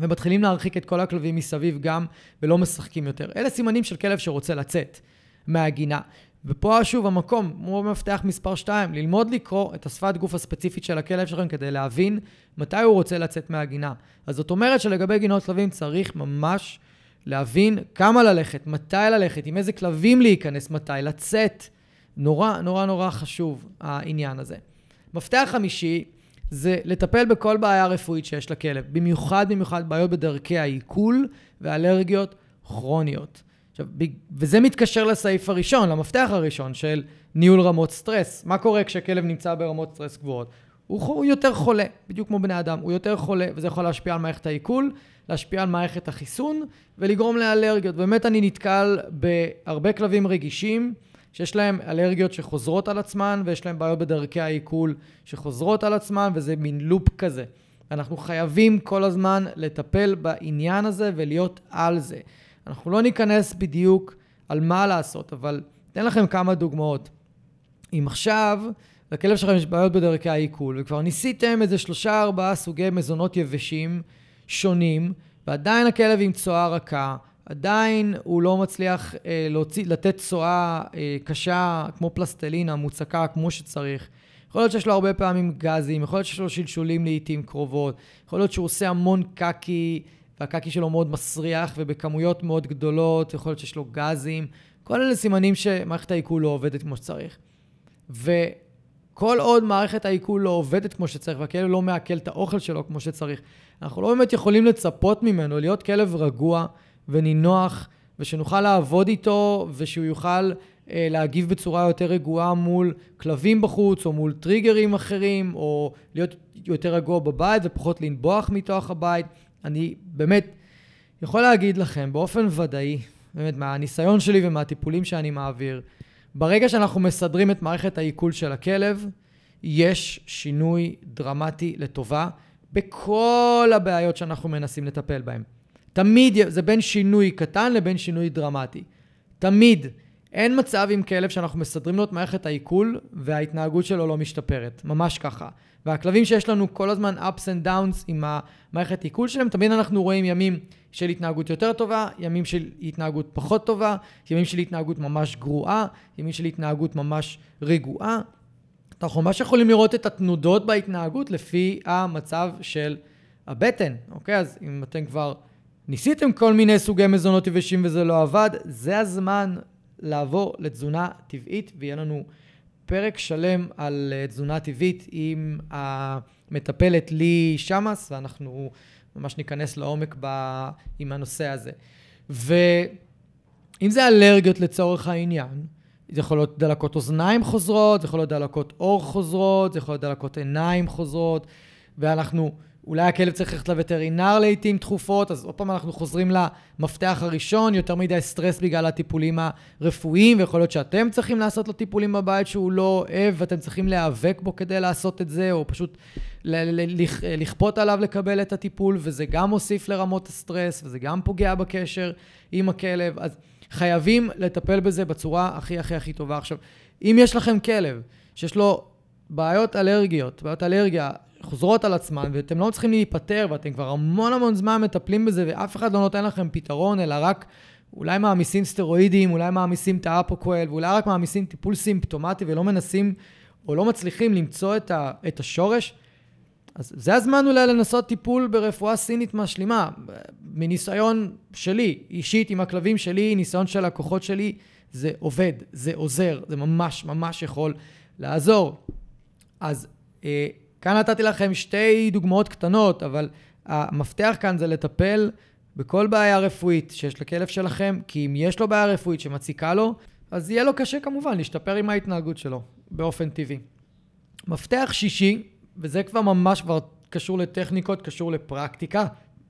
ומתחילים להרחיק את כל הכלבים מסביב גם, ולא משחקים יותר. אלה סימנים של כלב שרוצה לצאת מהגינה. ופה שוב המקום, כמו במפתח מספר 2, ללמוד לקרוא את השפת גוף הספציפית של הכלב שלכם כדי להבין מתי הוא רוצה לצאת מהגינה. אז זאת אומרת שלגבי גינות כלבים צריך ממש להבין כמה ללכת, מתי ללכת, עם איזה כלבים להיכנס, מתי לצאת. נורא נורא נורא חשוב העניין הזה. מפתח חמישי זה לטפל בכל בעיה רפואית שיש לכלב, במיוחד במיוחד בעיות בדרכי העיכול ואלרגיות כרוניות. עכשיו, וזה מתקשר לסעיף הראשון, למפתח הראשון של ניהול רמות סטרס. מה קורה כשכלב נמצא ברמות סטרס גבוהות? הוא, הוא יותר חולה, בדיוק כמו בני אדם, הוא יותר חולה, וזה יכול להשפיע על מערכת העיכול, להשפיע על מערכת החיסון ולגרום לאלרגיות. באמת אני נתקל בהרבה כלבים רגישים שיש להם אלרגיות שחוזרות על עצמן ויש להם בעיות בדרכי העיכול שחוזרות על עצמן וזה מין לופ כזה. אנחנו חייבים כל הזמן לטפל בעניין הזה ולהיות על זה. אנחנו לא ניכנס בדיוק על מה לעשות, אבל אתן לכם כמה דוגמאות. אם עכשיו לכלב שלכם יש בעיות בדרכי העיכול, וכבר ניסיתם איזה שלושה ארבעה סוגי מזונות יבשים שונים, ועדיין הכלב עם צואה רכה, עדיין הוא לא מצליח אה, להוציא, לתת צואה אה, קשה כמו פלסטלינה, מוצקה כמו שצריך. יכול להיות שיש לו הרבה פעמים גזים, יכול להיות שיש לו שלשולים לעיתים קרובות, יכול להיות שהוא עושה המון קקי, והקקי שלו מאוד מסריח ובכמויות מאוד גדולות, יכול להיות שיש לו גזים. כל אלה סימנים שמערכת העיכול לא עובדת כמו שצריך. וכל עוד מערכת העיכול לא עובדת כמו שצריך, והכלב לא מעכל את האוכל שלו כמו שצריך, אנחנו לא באמת יכולים לצפות ממנו להיות כלב רגוע ונינוח, ושנוכל לעבוד איתו, ושהוא יוכל אה, להגיב בצורה יותר רגועה מול כלבים בחוץ, או מול טריגרים אחרים, או להיות יותר רגוע בבית ופחות לנבוח מתוך הבית. אני באמת יכול להגיד לכם באופן ודאי, באמת מהניסיון שלי ומהטיפולים שאני מעביר, ברגע שאנחנו מסדרים את מערכת העיכול של הכלב, יש שינוי דרמטי לטובה בכל הבעיות שאנחנו מנסים לטפל בהן. תמיד זה בין שינוי קטן לבין שינוי דרמטי. תמיד. אין מצב עם כלב שאנחנו מסדרים לו את מערכת העיכול וההתנהגות שלו לא משתפרת. ממש ככה. והכלבים שיש לנו כל הזמן ups and downs עם המערכת עיכול שלהם, תמיד אנחנו רואים ימים של התנהגות יותר טובה, ימים של התנהגות פחות טובה, ימים של התנהגות ממש גרועה, ימים של התנהגות ממש רגועה. אנחנו ממש יכולים לראות את התנודות בהתנהגות לפי המצב של הבטן, אוקיי? אז אם אתם כבר ניסיתם כל מיני סוגי מזונות יבשים וזה לא עבד, זה הזמן לעבור לתזונה טבעית, ויהיה לנו פרק שלם על אה, תזונה טבעית עם המטפלת לי שמאס, ואנחנו ממש ניכנס לעומק ב... עם הנושא הזה. אם זה אלרגיות לצורך העניין, זה יכול להיות דלקות אוזניים חוזרות, זה יכול להיות דלקות עור חוזרות, זה יכול להיות דלקות עיניים חוזרות, ואנחנו, אולי הכלב צריך ללכת לווטרינר לעיתים תכופות, אז עוד פעם אנחנו חוזרים למפתח הראשון, יותר מדי סטרס בגלל הטיפולים הרפואיים, ויכול להיות שאתם צריכים לעשות לו טיפולים בבית שהוא לא אוהב, ואתם צריכים להיאבק בו כדי לעשות את זה, או פשוט לכפות עליו לקבל את הטיפול, וזה גם מוסיף לרמות הסטרס, וזה גם פוגע בקשר עם הכלב. אז חייבים לטפל בזה בצורה הכי הכי הכי טובה. עכשיו, אם יש לכם כלב שיש לו בעיות אלרגיות, בעיות אלרגיה חוזרות על עצמן, ואתם לא צריכים להיפטר, ואתם כבר המון המון זמן מטפלים בזה, ואף אחד לא נותן לכם פתרון, אלא רק אולי מעמיסים סטרואידים, אולי מעמיסים את האפוקואל, ואולי רק מעמיסים טיפול סימפטומטי ולא מנסים או לא מצליחים למצוא את, ה, את השורש, אז זה הזמן אולי לנסות טיפול ברפואה סינית משלימה. מניסיון שלי, אישית עם הכלבים שלי, ניסיון של לקוחות שלי, זה עובד, זה עוזר, זה ממש ממש יכול לעזור. אז אה, כאן נתתי לכם שתי דוגמאות קטנות, אבל המפתח כאן זה לטפל בכל בעיה רפואית שיש לכלב שלכם, כי אם יש לו בעיה רפואית שמציקה לו, אז יהיה לו קשה כמובן להשתפר עם ההתנהגות שלו, באופן טבעי. מפתח שישי וזה כבר ממש כבר קשור לטכניקות, קשור לפרקטיקה,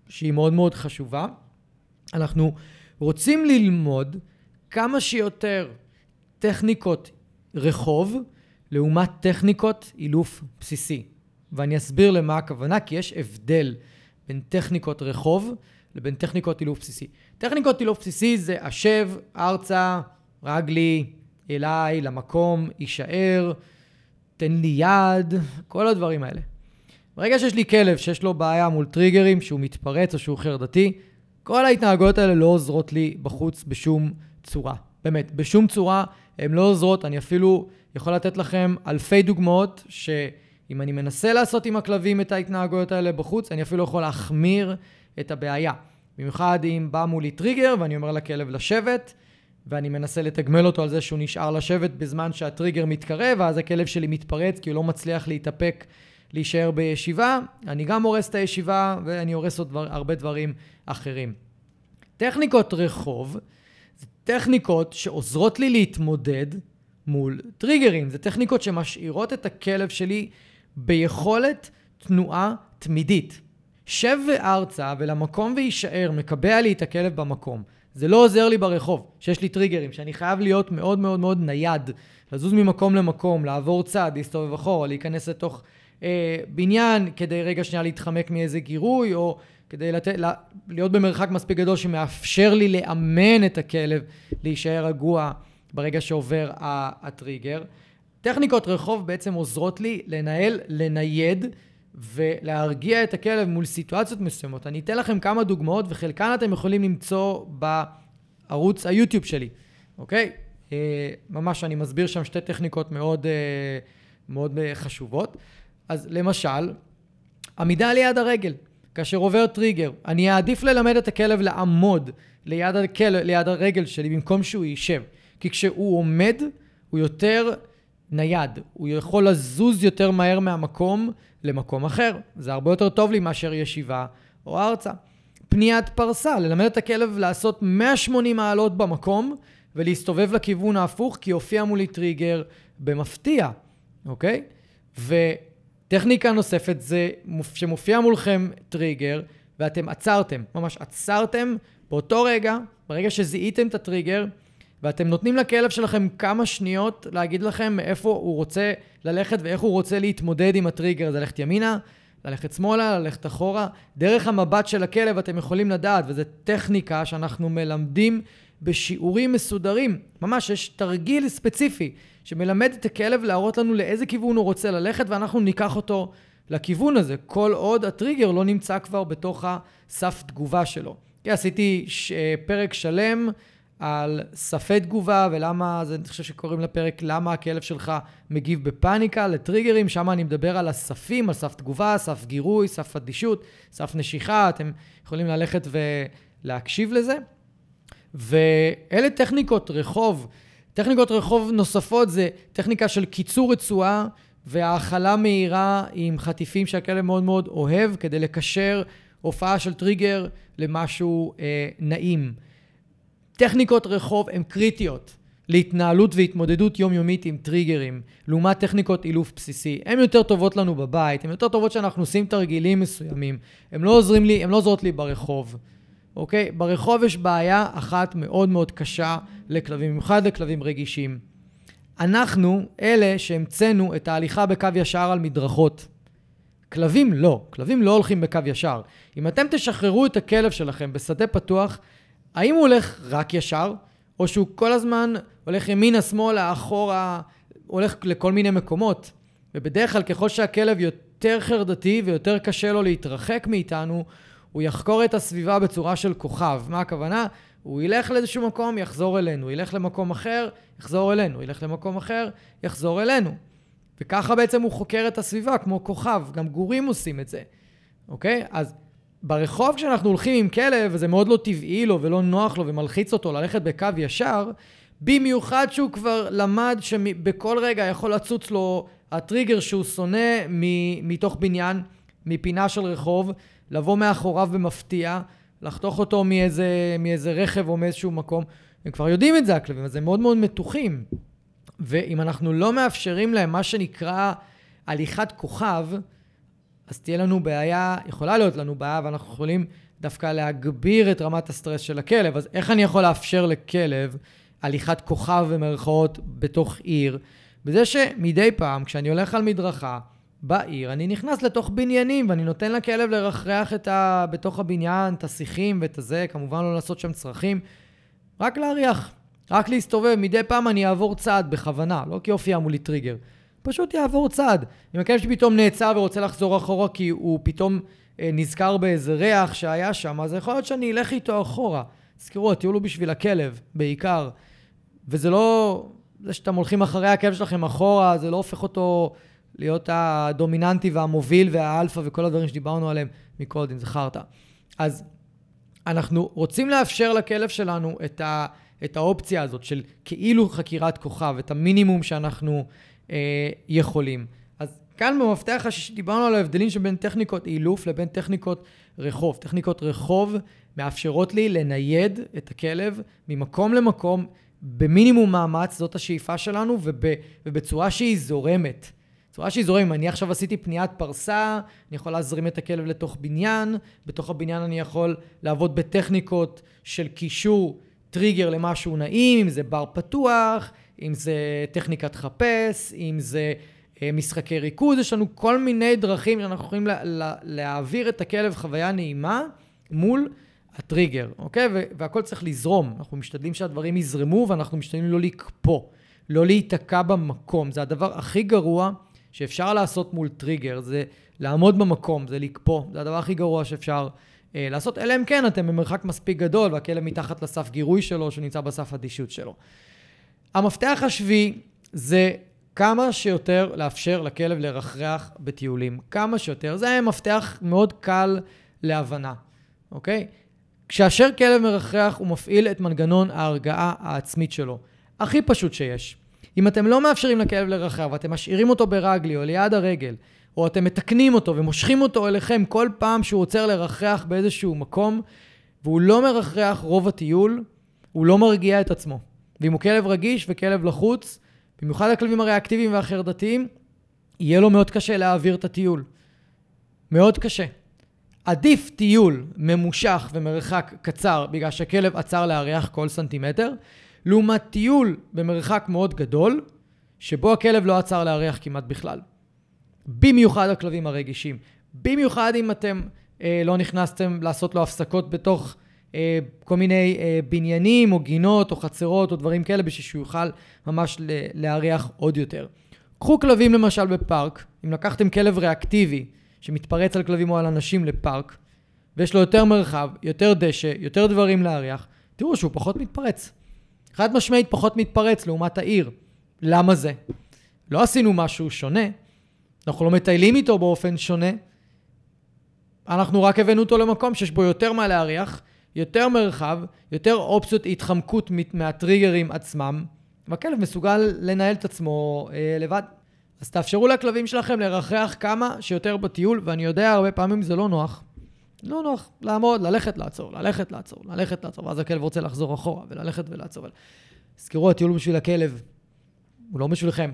שהיא מאוד מאוד חשובה. אנחנו רוצים ללמוד כמה שיותר טכניקות רחוב לעומת טכניקות אילוף בסיסי. ואני אסביר למה הכוונה, כי יש הבדל בין טכניקות רחוב לבין טכניקות אילוף בסיסי. טכניקות אילוף בסיסי זה השב, ארצה, רגלי, אליי, למקום, יישאר, תן לי יד, כל הדברים האלה. ברגע שיש לי כלב שיש לו בעיה מול טריגרים, שהוא מתפרץ או שהוא חרדתי, כל ההתנהגויות האלה לא עוזרות לי בחוץ בשום צורה. באמת, בשום צורה הן לא עוזרות. אני אפילו יכול לתת לכם אלפי דוגמאות שאם אני מנסה לעשות עם הכלבים את ההתנהגויות האלה בחוץ, אני אפילו יכול להחמיר את הבעיה. במיוחד אם בא מולי טריגר ואני אומר לכלב לשבת, ואני מנסה לתגמל אותו על זה שהוא נשאר לשבת בזמן שהטריגר מתקרב, ואז הכלב שלי מתפרץ כי הוא לא מצליח להתאפק להישאר בישיבה. אני גם הורס את הישיבה, ואני הורס עוד דבר, הרבה דברים אחרים. טכניקות רחוב זה טכניקות שעוזרות לי להתמודד מול טריגרים. זה טכניקות שמשאירות את הכלב שלי ביכולת תנועה תמידית. שב וארצה ולמקום ויישאר, מקבע לי את הכלב במקום. זה לא עוזר לי ברחוב, שיש לי טריגרים, שאני חייב להיות מאוד מאוד מאוד נייד, לזוז ממקום למקום, לעבור צד, להסתובב אחורה, להיכנס לתוך אה, בניין כדי רגע שנייה להתחמק מאיזה גירוי, או כדי לת... להיות במרחק מספיק גדול שמאפשר לי לאמן את הכלב להישאר רגוע ברגע שעובר הטריגר. טכניקות רחוב בעצם עוזרות לי לנהל, לנייד ולהרגיע את הכלב מול סיטואציות מסוימות. אני אתן לכם כמה דוגמאות, וחלקן אתם יכולים למצוא בערוץ היוטיוב שלי, אוקיי? אה, ממש אני מסביר שם שתי טכניקות מאוד, אה, מאוד אה, חשובות. אז למשל, עמידה ליד הרגל. כאשר עובר טריגר, אני אעדיף ללמד את הכלב לעמוד ליד, הכלב, ליד הרגל שלי במקום שהוא יישב. כי כשהוא עומד, הוא יותר נייד. הוא יכול לזוז יותר מהר מהמקום למקום אחר. זה הרבה יותר טוב לי מאשר ישיבה או ארצה. פניית פרסה, ללמד את הכלב לעשות 180 מעלות במקום ולהסתובב לכיוון ההפוך, כי הופיע מולי טריגר במפתיע, אוקיי? וטכניקה נוספת זה שמופיע מולכם טריגר ואתם עצרתם, ממש עצרתם באותו רגע, ברגע שזיהיתם את הטריגר, ואתם נותנים לכלב שלכם כמה שניות להגיד לכם מאיפה הוא רוצה ללכת ואיך הוא רוצה להתמודד עם הטריגר הזה, ללכת ימינה, ללכת שמאלה, ללכת אחורה. דרך המבט של הכלב אתם יכולים לדעת, וזו טכניקה שאנחנו מלמדים בשיעורים מסודרים. ממש, יש תרגיל ספציפי שמלמד את הכלב להראות לנו לאיזה כיוון הוא רוצה ללכת, ואנחנו ניקח אותו לכיוון הזה, כל עוד הטריגר לא נמצא כבר בתוך הסף תגובה שלו. כי עשיתי ש... פרק שלם על ספי תגובה ולמה, זה אני חושב שקוראים לפרק למה הכלב שלך מגיב בפאניקה לטריגרים, שם אני מדבר על הספים, על סף תגובה, סף גירוי, סף אדישות, סף נשיכה, אתם יכולים ללכת ולהקשיב לזה. ואלה טכניקות רחוב. טכניקות רחוב נוספות זה טכניקה של קיצור רצועה והאכלה מהירה עם חטיפים שהכלב מאוד מאוד אוהב כדי לקשר הופעה של טריגר למשהו אה, נעים. טכניקות רחוב הן קריטיות להתנהלות והתמודדות יומיומית עם טריגרים, לעומת טכניקות אילוף בסיסי. הן יותר טובות לנו בבית, הן יותר טובות שאנחנו עושים תרגילים מסוימים. הן לא עוזרים לי, הן לא עוזרות לי ברחוב. אוקיי? ברחוב יש בעיה אחת מאוד מאוד קשה לכלבים, במיוחד לכלבים רגישים. אנחנו אלה שהמצאנו את ההליכה בקו ישר על מדרכות. כלבים לא, כלבים לא הולכים בקו ישר. אם אתם תשחררו את הכלב שלכם בשדה פתוח, האם הוא הולך רק ישר, או שהוא כל הזמן הולך ימינה, שמאלה, אחורה, הולך לכל מיני מקומות? ובדרך כלל ככל שהכלב יותר חרדתי ויותר קשה לו להתרחק מאיתנו, הוא יחקור את הסביבה בצורה של כוכב. מה הכוונה? הוא ילך לאיזשהו מקום, יחזור אלינו. ילך למקום אחר, יחזור אלינו. ילך למקום אחר, יחזור אלינו. וככה בעצם הוא חוקר את הסביבה, כמו כוכב. גם גורים עושים את זה, אוקיי? אז ברחוב כשאנחנו הולכים עם כלב, וזה מאוד לא טבעי לו ולא נוח לו ומלחיץ אותו ללכת בקו ישר, במיוחד שהוא כבר למד שבכל רגע יכול לצוץ לו הטריגר שהוא שונא מתוך בניין, מפינה של רחוב, לבוא מאחוריו במפתיע, לחתוך אותו מאיזה, מאיזה רכב או מאיזשהו מקום. הם כבר יודעים את זה, הכלבים, אז הם מאוד מאוד מתוחים. ואם אנחנו לא מאפשרים להם מה שנקרא הליכת כוכב, אז תהיה לנו בעיה, יכולה להיות לנו בעיה, ואנחנו יכולים דווקא להגביר את רמת הסטרס של הכלב. אז איך אני יכול לאפשר לכלב הליכת כוכב במרכאות בתוך עיר? בזה שמדי פעם, כשאני הולך על מדרכה, בעיר, אני נכנס לתוך בניינים ואני נותן לכלב לרחרח את ה... בתוך הבניין, את השיחים ואת הזה, כמובן לא לעשות שם צרכים, רק להריח, רק להסתובב. מדי פעם אני אעבור צעד בכוונה, לא כי הופיע מולי טריגר. פשוט יעבור צעד. אם הכלב שלי פתאום נעצר ורוצה לחזור אחורה כי הוא פתאום אה, נזכר באיזה ריח שהיה שם, אז יכול להיות שאני אלך איתו אחורה. תזכרו, הטיול הוא בשביל הכלב, בעיקר. וזה לא... זה שאתם הולכים אחרי הכלב שלכם אחורה, זה לא הופך אותו להיות הדומיננטי והמוביל והאלפא וכל הדברים שדיברנו עליהם מקודם, חרטא. אז אנחנו רוצים לאפשר לכלב שלנו את, ה, את האופציה הזאת של כאילו חקירת כוכב, את המינימום שאנחנו יכולים. אז כאן במפתח השישי דיברנו על ההבדלים שבין טכניקות אילוף לבין טכניקות רחוב. טכניקות רחוב מאפשרות לי לנייד את הכלב ממקום למקום במינימום מאמץ, זאת השאיפה שלנו, וב, ובצורה שהיא זורמת. צורה שהיא זורמת, אני עכשיו עשיתי פניית פרסה, אני יכול להזרים את הכלב לתוך בניין, בתוך הבניין אני יכול לעבוד בטכניקות של קישור טריגר למשהו נעים, אם זה בר פתוח, אם זה טכניקת חפש, אם זה אה, משחקי ריכוז, יש לנו כל מיני דרכים שאנחנו יכולים לה, לה, להעביר את הכלב חוויה נעימה מול הטריגר, אוקיי? והכל צריך לזרום. אנחנו משתדלים שהדברים יזרמו ואנחנו משתדלים לא לקפוא, לא להיתקע במקום. זה הדבר הכי גרוע שאפשר לעשות מול טריגר, זה לעמוד במקום, זה לקפוא. זה הדבר הכי גרוע שאפשר אה, לעשות, אלא אם כן אתם במרחק מספיק גדול והכלב מתחת לסף גירוי שלו, שנמצא בסף אדישות שלו. המפתח השביעי זה כמה שיותר לאפשר לכלב לרחרח בטיולים. כמה שיותר. זה מפתח מאוד קל להבנה, אוקיי? כשאשר כלב מרחרח הוא מפעיל את מנגנון ההרגעה העצמית שלו. הכי פשוט שיש. אם אתם לא מאפשרים לכלב לרחרח ואתם משאירים אותו ברגלי או ליד הרגל, או אתם מתקנים אותו ומושכים אותו אליכם כל פעם שהוא עוצר לרחרח באיזשהו מקום, והוא לא מרחרח רוב הטיול, הוא לא מרגיע את עצמו. ואם הוא כלב רגיש וכלב לחוץ, במיוחד הכלבים הריאקטיביים והחרדתיים, יהיה לו מאוד קשה להעביר את הטיול. מאוד קשה. עדיף טיול ממושך ומרחק קצר בגלל שהכלב עצר לארח כל סנטימטר, לעומת טיול במרחק מאוד גדול, שבו הכלב לא עצר לארח כמעט בכלל. במיוחד הכלבים הרגישים. במיוחד אם אתם אה, לא נכנסתם לעשות לו הפסקות בתוך כל מיני אה, בניינים או גינות או חצרות או דברים כאלה בשביל שהוא יוכל ממש לארח עוד יותר. קחו כלבים למשל בפארק, אם לקחתם כלב ריאקטיבי שמתפרץ על כלבים או על אנשים לפארק, ויש לו יותר מרחב, יותר דשא, יותר דברים להריח, תראו שהוא פחות מתפרץ. חד משמעית פחות מתפרץ לעומת העיר. למה זה? לא עשינו משהו שונה, אנחנו לא מטיילים איתו באופן שונה, אנחנו רק הבאנו אותו למקום שיש בו יותר מה להריח, יותר מרחב, יותר אופציות התחמקות מהטריגרים עצמם, והכלב מסוגל לנהל את עצמו אה, לבד. אז תאפשרו לכלבים שלכם לרחח כמה שיותר בטיול, ואני יודע, הרבה פעמים זה לא נוח. לא נוח לעמוד, ללכת, לעצור, ללכת, לעצור, ללכת, לעצור, ואז הכלב רוצה לחזור אחורה וללכת ולעצור. תזכרו, הטיול בשביל הכלב, הוא לא בשבילכם.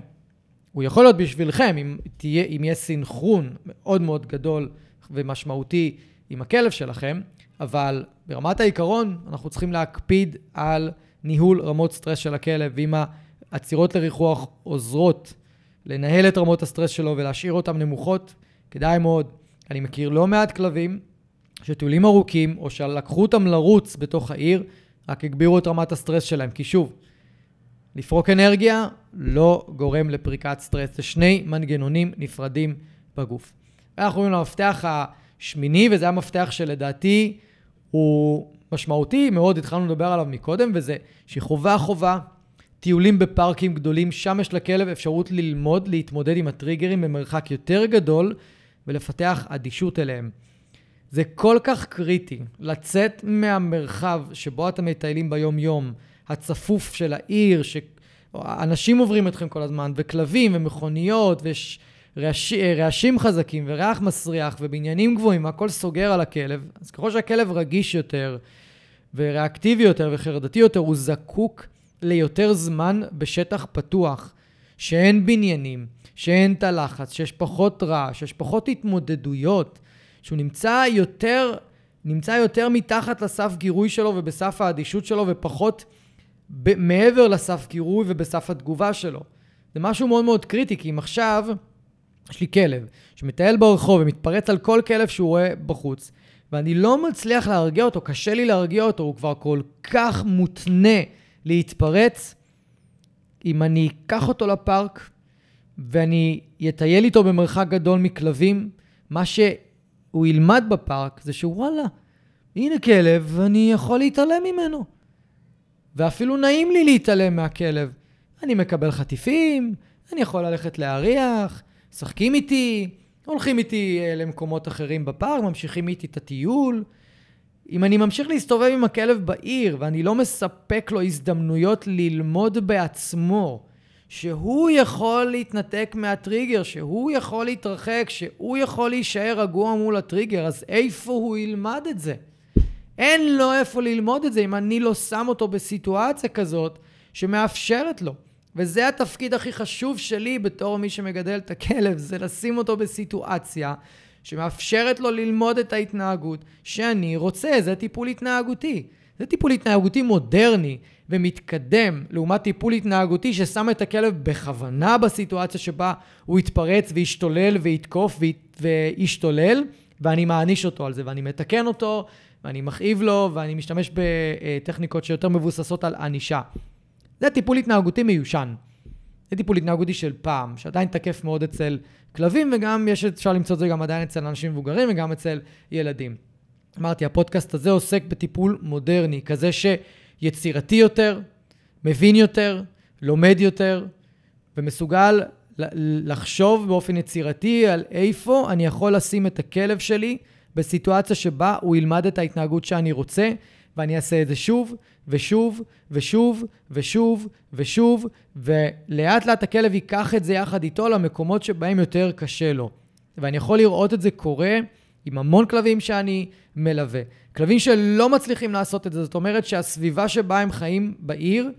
הוא יכול להיות בשבילכם אם, תהיה, אם יהיה סינכרון מאוד מאוד גדול ומשמעותי עם הכלב שלכם, אבל ברמת העיקרון אנחנו צריכים להקפיד על ניהול רמות סטרס של הכלב, ואם העצירות לריחוח עוזרות לנהל את רמות הסטרס שלו ולהשאיר אותן נמוכות, כדאי מאוד. אני מכיר לא מעט כלבים שטיולים ארוכים, או שלקחו אותם לרוץ בתוך העיר, רק הגבירו את רמת הסטרס שלהם. כי שוב, לפרוק אנרגיה לא גורם לפריקת סטרס. זה שני מנגנונים נפרדים בגוף. אנחנו רואים למפתח השמיני, וזה המפתח שלדעתי הוא משמעותי מאוד, התחלנו לדבר עליו מקודם, וזה שחובה חובה, טיולים בפארקים גדולים, שם יש לכלב אפשרות ללמוד, להתמודד עם הטריגרים במרחק יותר גדול ולפתח אדישות אליהם. זה כל כך קריטי לצאת מהמרחב שבו אתם מטיילים ביום-יום, הצפוף של העיר, שאנשים עוברים אתכם כל הזמן, וכלבים ומכוניות, ויש רעש... רעשים חזקים וריח מסריח ובניינים גבוהים, והכל סוגר על הכלב. אז ככל שהכלב רגיש יותר וריאקטיבי יותר וחרדתי יותר, הוא זקוק ליותר זמן בשטח פתוח, שאין בניינים, שאין את הלחץ, שיש פחות רעש, שיש פחות התמודדויות, שהוא נמצא יותר, נמצא יותר מתחת לסף גירוי שלו ובסף האדישות שלו ופחות ב- מעבר לסף גירוי ובסף התגובה שלו. זה משהו מאוד מאוד קריטי, כי אם עכשיו יש לי כלב שמטייל ברחוב ומתפרץ על כל כלב שהוא רואה בחוץ, ואני לא מצליח להרגיע אותו, קשה לי להרגיע אותו, הוא כבר כל כך מותנה להתפרץ, אם אני אקח אותו לפארק ואני אטייל איתו במרחק גדול מכלבים, מה שהוא ילמד בפארק זה שוואלה, הנה כלב ואני יכול להתעלם ממנו. ואפילו נעים לי להתעלם מהכלב. אני מקבל חטיפים, אני יכול ללכת להריח, משחקים איתי, הולכים איתי אה, למקומות אחרים בפארק, ממשיכים איתי את הטיול. אם אני ממשיך להסתובב עם הכלב בעיר ואני לא מספק לו הזדמנויות ללמוד בעצמו, שהוא יכול להתנתק מהטריגר, שהוא יכול להתרחק, שהוא יכול להישאר רגוע מול הטריגר, אז איפה הוא ילמד את זה? אין לו איפה ללמוד את זה אם אני לא שם אותו בסיטואציה כזאת שמאפשרת לו. וזה התפקיד הכי חשוב שלי בתור מי שמגדל את הכלב, זה לשים אותו בסיטואציה שמאפשרת לו ללמוד את ההתנהגות שאני רוצה, זה טיפול התנהגותי. זה טיפול התנהגותי מודרני ומתקדם, לעומת טיפול התנהגותי ששם את הכלב בכוונה בסיטואציה שבה הוא יתפרץ וישתולל ויתקוף וישתולל, ואני מעניש אותו על זה, ואני מתקן אותו, ואני מכאיב לו, ואני משתמש בטכניקות שיותר מבוססות על ענישה. זה טיפול התנהגותי מיושן. זה טיפול התנהגותי של פעם, שעדיין תקף מאוד אצל כלבים, וגם יש, אפשר למצוא את זה גם עדיין אצל אנשים מבוגרים וגם אצל ילדים. אמרתי, הפודקאסט הזה עוסק בטיפול מודרני, כזה שיצירתי יותר, מבין יותר, לומד יותר, ומסוגל לחשוב באופן יצירתי על איפה אני יכול לשים את הכלב שלי בסיטואציה שבה הוא ילמד את ההתנהגות שאני רוצה, ואני אעשה את זה שוב, ושוב, ושוב, ושוב, ושוב, ולאט לאט הכלב ייקח את זה יחד איתו למקומות שבהם יותר קשה לו. ואני יכול לראות את זה קורה עם המון כלבים שאני מלווה. כלבים שלא מצליחים לעשות את זה, זאת אומרת שהסביבה שבה הם חיים בעיר,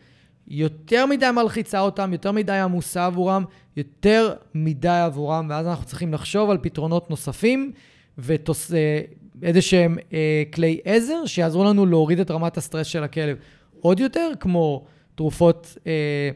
יותר מדי מלחיצה אותם, יותר מדי עמוסה עבורם, יותר מדי עבורם, ואז אנחנו צריכים לחשוב על פתרונות נוספים ותוס... איזה שהם אה, כלי עזר שיעזרו לנו להוריד את רמת הסטרס של הכלב. עוד יותר, כמו תרופות אה,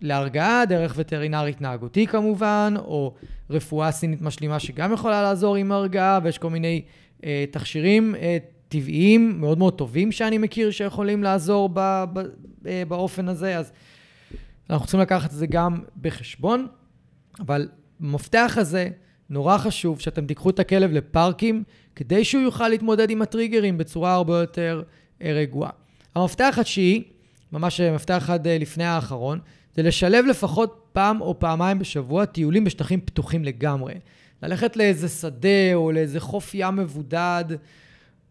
להרגעה, דרך וטרינר התנהגותי כמובן, או רפואה סינית משלימה שגם יכולה לעזור עם הרגעה, ויש כל מיני אה, תכשירים אה, טבעיים מאוד מאוד טובים שאני מכיר שיכולים לעזור ב, ב, אה, באופן הזה, אז אנחנו צריכים לקחת את זה גם בחשבון, אבל המפתח הזה, נורא חשוב שאתם תיקחו את הכלב לפארקים, כדי שהוא יוכל להתמודד עם הטריגרים בצורה הרבה יותר אה, רגועה. המפתח התשיעי, ממש אה, מפתח אחד אה, לפני האחרון, זה לשלב לפחות פעם או פעמיים בשבוע טיולים בשטחים פתוחים לגמרי. ללכת לאיזה שדה או לאיזה חוף ים מבודד,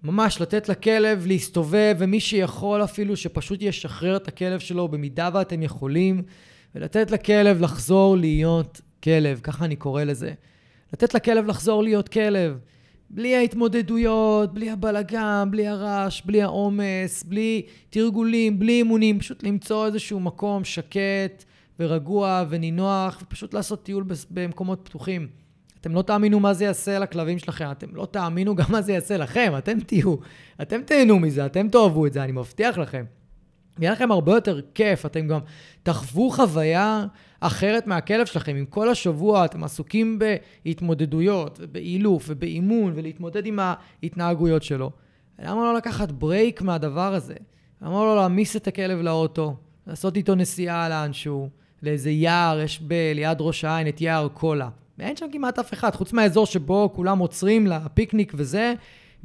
ממש לתת לכלב להסתובב, ומי שיכול אפילו שפשוט ישחרר את הכלב שלו במידה ואתם יכולים, ולתת לכלב לחזור להיות כלב, ככה אני קורא לזה. לתת לכלב לחזור להיות כלב. בלי ההתמודדויות, בלי הבלגן, בלי הרעש, בלי העומס, בלי תרגולים, בלי אימונים, פשוט למצוא איזשהו מקום שקט ורגוע ונינוח, ופשוט לעשות טיול במקומות פתוחים. אתם לא תאמינו מה זה יעשה לכלבים שלכם, אתם לא תאמינו גם מה זה יעשה לכם, אתם תהיו, אתם תהנו מזה, אתם תאהבו את זה, אני מבטיח לכם. יהיה לכם הרבה יותר כיף, אתם גם תחוו חוויה אחרת מהכלב שלכם. אם כל השבוע אתם עסוקים בהתמודדויות, ובאילוף, ובאימון, ולהתמודד עם ההתנהגויות שלו, למה לא לקחת ברייק מהדבר הזה? למה לא להעמיס את הכלב לאוטו, לעשות איתו נסיעה לאנשהו, לאיזה יער, יש ב... ליד ראש העין את יער קולה. ואין שם כמעט אף אחד, חוץ מהאזור שבו כולם עוצרים לפיקניק וזה,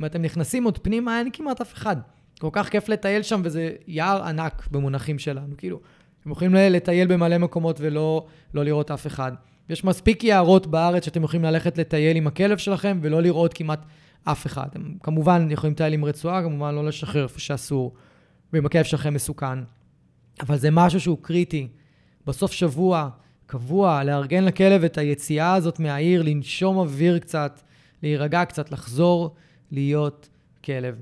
אם אתם נכנסים עוד פנימה, אין כמעט אף אחד. כל כך כיף לטייל שם, וזה יער ענק במונחים שלנו. כאילו, אתם יכולים לטייל במלא מקומות ולא לא לראות אף אחד. יש מספיק יערות בארץ שאתם יכולים ללכת לטייל עם הכלב שלכם ולא לראות כמעט אף אחד. אתם כמובן יכולים לטייל עם רצועה, כמובן לא לשחרר איפה שאסור, ואם הכלב שלכם מסוכן. אבל זה משהו שהוא קריטי. בסוף שבוע, קבוע, לארגן לכלב את היציאה הזאת מהעיר, לנשום אוויר קצת, להירגע קצת, לחזור להיות כלב.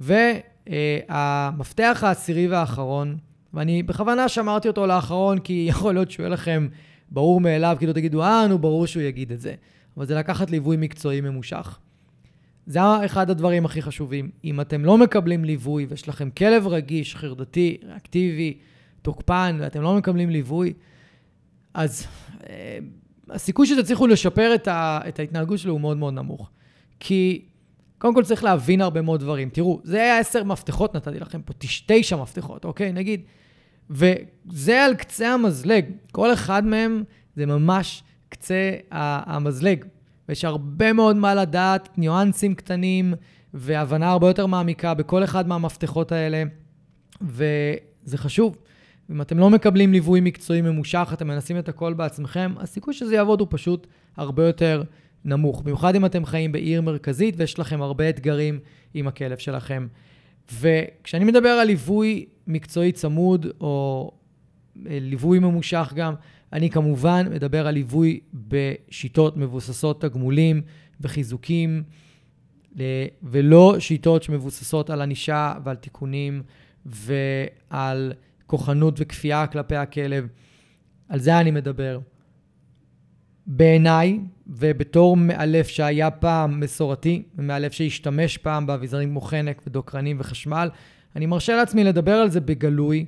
והמפתח העשירי והאחרון, ואני בכוונה שמרתי אותו לאחרון, כי יכול להיות שהוא יהיה לכם ברור מאליו, כאילו תגידו, אה, נו, ברור שהוא יגיד את זה. אבל זה לקחת ליווי מקצועי ממושך. זה אחד הדברים הכי חשובים. אם אתם לא מקבלים ליווי ויש לכם כלב רגיש, חרדתי, ריאקטיבי, תוקפן, ואתם לא מקבלים ליווי, אז אה, הסיכוי שתצליחו לשפר את, ה, את ההתנהגות שלו הוא מאוד מאוד נמוך. כי קודם כל צריך להבין הרבה מאוד דברים. תראו, זה היה עשר מפתחות, נתתי לכם פה תשע מפתחות, אוקיי? נגיד. וזה על קצה המזלג. כל אחד מהם זה ממש קצה המזלג. ויש הרבה מאוד מה לדעת, ניואנסים קטנים והבנה הרבה יותר מעמיקה בכל אחד מהמפתחות האלה, וזה חשוב. אם אתם לא מקבלים ליווי מקצועי ממושך, אתם מנסים את הכל בעצמכם, הסיכוי שזה יעבוד הוא פשוט הרבה יותר נמוך. במיוחד אם אתם חיים בעיר מרכזית ויש לכם הרבה אתגרים עם הכלב שלכם. וכשאני מדבר על ליווי מקצועי צמוד, או אה, ליווי ממושך גם, אני כמובן מדבר על ליווי בשיטות מבוססות תגמולים וחיזוקים, ולא שיטות שמבוססות על ענישה ועל תיקונים ועל כוחנות וכפייה כלפי הכלב. על זה אני מדבר. בעיניי, ובתור מאלף שהיה פעם מסורתי, ומאלף שהשתמש פעם באביזרים כמו חנק ודוקרנים וחשמל, אני מרשה לעצמי לדבר על זה בגלוי,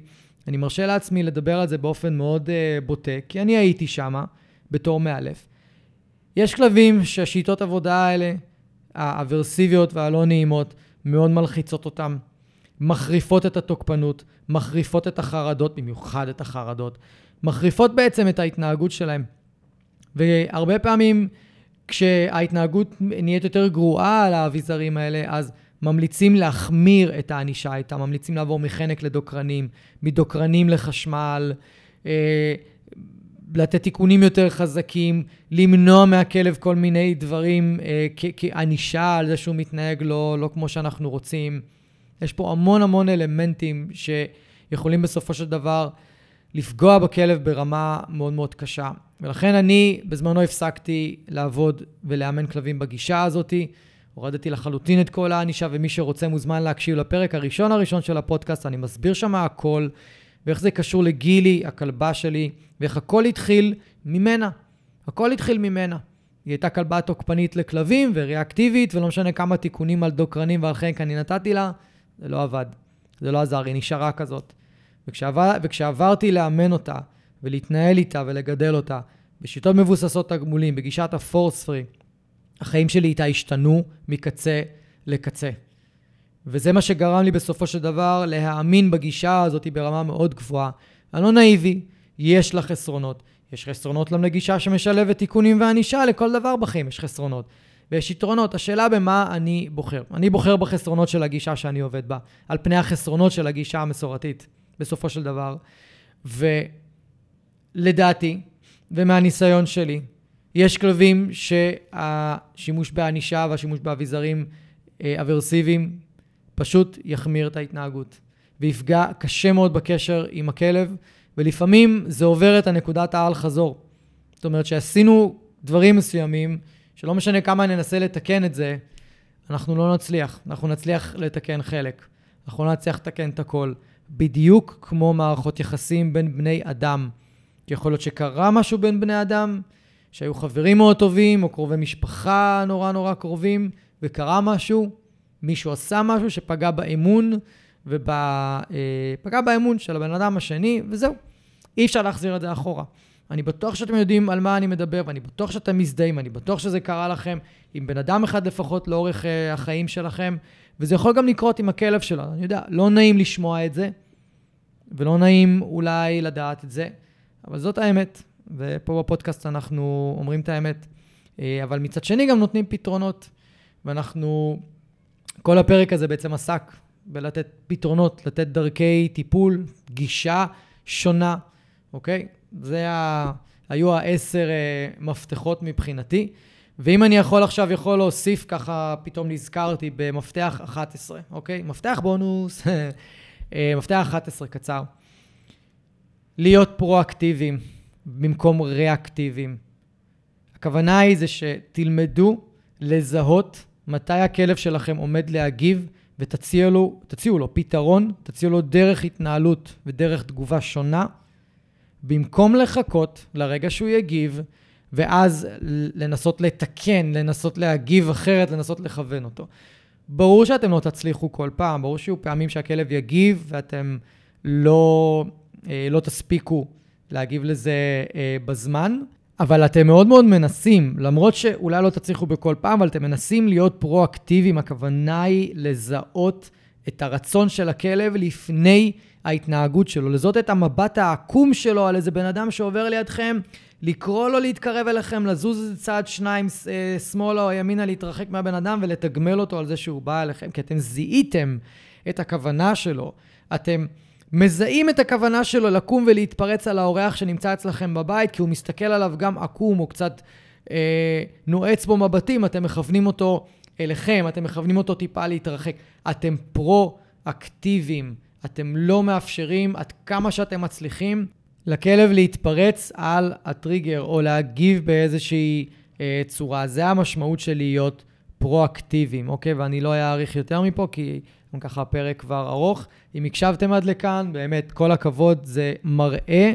אני מרשה לעצמי לדבר על זה באופן מאוד uh, בוטה, כי אני הייתי שמה בתור מאלף. יש כלבים שהשיטות עבודה האלה, האברסיביות והלא נעימות, מאוד מלחיצות אותם, מחריפות את התוקפנות, מחריפות את החרדות, במיוחד את החרדות, מחריפות בעצם את ההתנהגות שלהם. והרבה פעמים כשההתנהגות נהיית יותר גרועה על האביזרים האלה, אז ממליצים להחמיר את הענישה איתם, ממליצים לעבור מחנק לדוקרנים, מדוקרנים לחשמל, אה, לתת תיקונים יותר חזקים, למנוע מהכלב כל מיני דברים אה, כענישה על זה שהוא מתנהג לא, לא כמו שאנחנו רוצים. יש פה המון המון אלמנטים שיכולים בסופו של דבר לפגוע בכלב ברמה מאוד מאוד קשה. ולכן אני בזמנו הפסקתי לעבוד ולאמן כלבים בגישה הזאתי. הורדתי לחלוטין את כל הענישה, ומי שרוצה מוזמן להקשיב לפרק הראשון הראשון של הפודקאסט, אני מסביר שם הכל, ואיך זה קשור לגילי, הכלבה שלי, ואיך הכל התחיל ממנה. הכל התחיל ממנה. היא הייתה כלבה תוקפנית לכלבים וריאקטיבית, ולא משנה כמה תיקונים על דוקרנים ועל חנק אני נתתי לה, זה לא עבד. זה לא עזר, היא נשארה כזאת. וכשעבר, וכשעברתי לאמן אותה, ולהתנהל איתה ולגדל אותה, בשיטות מבוססות תגמולים, בגישת הפורס פרי, החיים שלי איתה השתנו מקצה לקצה. וזה מה שגרם לי בסופו של דבר להאמין בגישה הזאת ברמה מאוד גבוהה. אני לא נאיבי, יש לה חסרונות. יש חסרונות גם לגישה שמשלבת תיקונים וענישה, לכל דבר בחיים יש חסרונות. ויש יתרונות, השאלה במה אני בוחר. אני בוחר בחסרונות של הגישה שאני עובד בה, על פני החסרונות של הגישה המסורתית, בסופו של דבר. ולדעתי, ומהניסיון שלי, יש כלבים שהשימוש בענישה והשימוש באביזרים אה, אברסיביים פשוט יחמיר את ההתנהגות ויפגע קשה מאוד בקשר עם הכלב, ולפעמים זה עובר את הנקודת האל-חזור. זאת אומרת שעשינו דברים מסוימים, שלא משנה כמה ננסה לתקן את זה, אנחנו לא נצליח. אנחנו נצליח לתקן חלק. אנחנו לא נצליח לתקן את הכל. בדיוק כמו מערכות יחסים בין בני אדם. יכול להיות שקרה משהו בין בני אדם, שהיו חברים מאוד טובים, או קרובי משפחה נורא נורא קרובים, וקרה משהו, מישהו עשה משהו שפגע באמון, ופגע אה, באמון של הבן אדם השני, וזהו. אי אפשר להחזיר את זה אחורה. אני בטוח שאתם יודעים על מה אני מדבר, ואני בטוח שאתם מזדהים, אני בטוח שזה קרה לכם עם בן אדם אחד לפחות לאורך uh, החיים שלכם, וזה יכול גם לקרות עם הכלב שלו. אני יודע, לא נעים לשמוע את זה, ולא נעים אולי לדעת את זה, אבל זאת האמת, ופה בפודקאסט אנחנו אומרים את האמת. Uh, אבל מצד שני גם נותנים פתרונות, ואנחנו, כל הפרק הזה בעצם עסק בלתת פתרונות, לתת דרכי טיפול, גישה שונה, אוקיי? זה ה... היו העשר uh, מפתחות מבחינתי. ואם אני יכול עכשיו, יכול להוסיף, ככה פתאום נזכרתי במפתח 11, אוקיי? מפתח בונוס, אה, מפתח 11 קצר. להיות פרואקטיביים במקום ריאקטיביים. הכוונה היא זה שתלמדו לזהות מתי הכלב שלכם עומד להגיב ותציעו לו, לו פתרון, תציעו לו דרך התנהלות ודרך תגובה שונה, במקום לחכות לרגע שהוא יגיב, ואז לנסות לתקן, לנסות להגיב אחרת, לנסות לכוון אותו. ברור שאתם לא תצליחו כל פעם, ברור שיהיו פעמים שהכלב יגיב ואתם לא, אה, לא תספיקו להגיב לזה אה, בזמן, אבל אתם מאוד מאוד מנסים, למרות שאולי לא תצליחו בכל פעם, אבל אתם מנסים להיות פרואקטיביים. הכוונה היא לזהות את הרצון של הכלב לפני ההתנהגות שלו, לזהות את המבט העקום שלו על איזה בן אדם שעובר לידכם, לקרוא לו להתקרב אליכם, לזוז איזה צעד שניים אה, שמאלה או ימינה, להתרחק מהבן אדם ולתגמל אותו על זה שהוא בא אליכם, כי אתם זיהיתם את הכוונה שלו. אתם מזהים את הכוונה שלו לקום ולהתפרץ על האורח שנמצא אצלכם בבית, כי הוא מסתכל עליו גם עקום או קצת אה, נועץ בו מבטים, אתם מכוונים אותו אליכם, אתם מכוונים אותו טיפה להתרחק. אתם פרו-אקטיביים, אתם לא מאפשרים עד כמה שאתם מצליחים לכלב להתפרץ על הטריגר או להגיב באיזושהי אה, צורה. זה המשמעות של להיות פרו-אקטיביים, אוקיי? ואני לא אאריך יותר מפה, כי גם ככה הפרק כבר ארוך. אם הקשבתם עד לכאן, באמת, כל הכבוד, זה מראה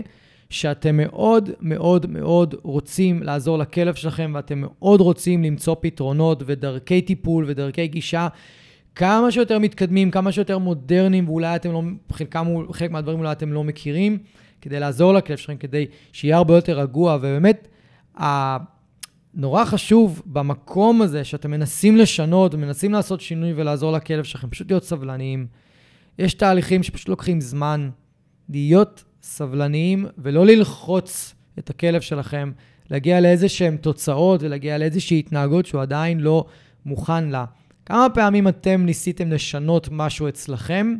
שאתם מאוד מאוד מאוד רוצים לעזור לכלב שלכם, ואתם מאוד רוצים למצוא פתרונות ודרכי טיפול ודרכי גישה. כמה שיותר מתקדמים, כמה שיותר מודרניים, ואולי אתם לא, חלקם, חלק מהדברים אולי אתם לא מכירים. כדי לעזור לכלב שלכם, כדי שיהיה הרבה יותר רגוע, ובאמת, נורא חשוב במקום הזה שאתם מנסים לשנות ומנסים לעשות שינוי ולעזור לכלב שלכם, פשוט להיות סבלניים. יש תהליכים שפשוט לוקחים זמן להיות סבלניים ולא ללחוץ את הכלב שלכם, להגיע לאיזה שהן תוצאות ולהגיע לאיזושהי התנהגות שהוא עדיין לא מוכן לה. כמה פעמים אתם ניסיתם לשנות משהו אצלכם,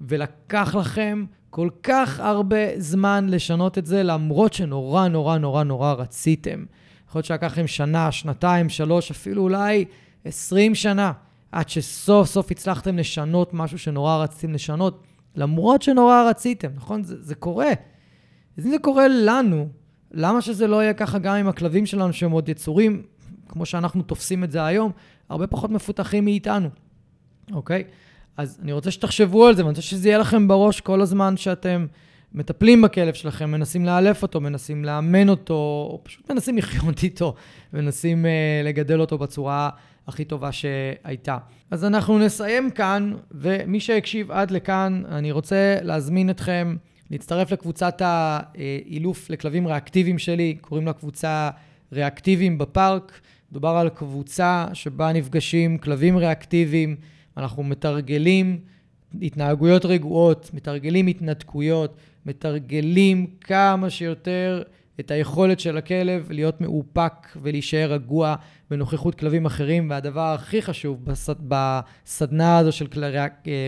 ולקח לכם כל כך הרבה זמן לשנות את זה, למרות שנורא נורא נורא נורא רציתם. יכול להיות שלקח לכם שנה, שנתיים, שלוש, אפילו אולי עשרים שנה, עד שסוף סוף הצלחתם לשנות משהו שנורא רציתם לשנות, למרות שנורא רציתם, נכון? זה, זה קורה. אז אם זה קורה לנו, למה שזה לא יהיה ככה גם עם הכלבים שלנו, שהם עוד יצורים, כמו שאנחנו תופסים את זה היום, הרבה פחות מפותחים מאיתנו, אוקיי? אז אני רוצה שתחשבו על זה, ואני רוצה שזה יהיה לכם בראש כל הזמן שאתם מטפלים בכלב שלכם, מנסים לאלף אותו, מנסים לאמן אותו, או פשוט מנסים לחיות איתו, מנסים uh, לגדל אותו בצורה הכי טובה שהייתה. אז אנחנו נסיים כאן, ומי שהקשיב עד לכאן, אני רוצה להזמין אתכם להצטרף לקבוצת האילוף לכלבים ריאקטיביים שלי, קוראים לה קבוצה ריאקטיביים בפארק. מדובר על קבוצה שבה נפגשים כלבים ריאקטיביים. אנחנו מתרגלים התנהגויות רגועות, מתרגלים התנתקויות, מתרגלים כמה שיותר את היכולת של הכלב להיות מאופק ולהישאר רגוע בנוכחות כלבים אחרים. והדבר הכי חשוב בסד... בסדנה הזו של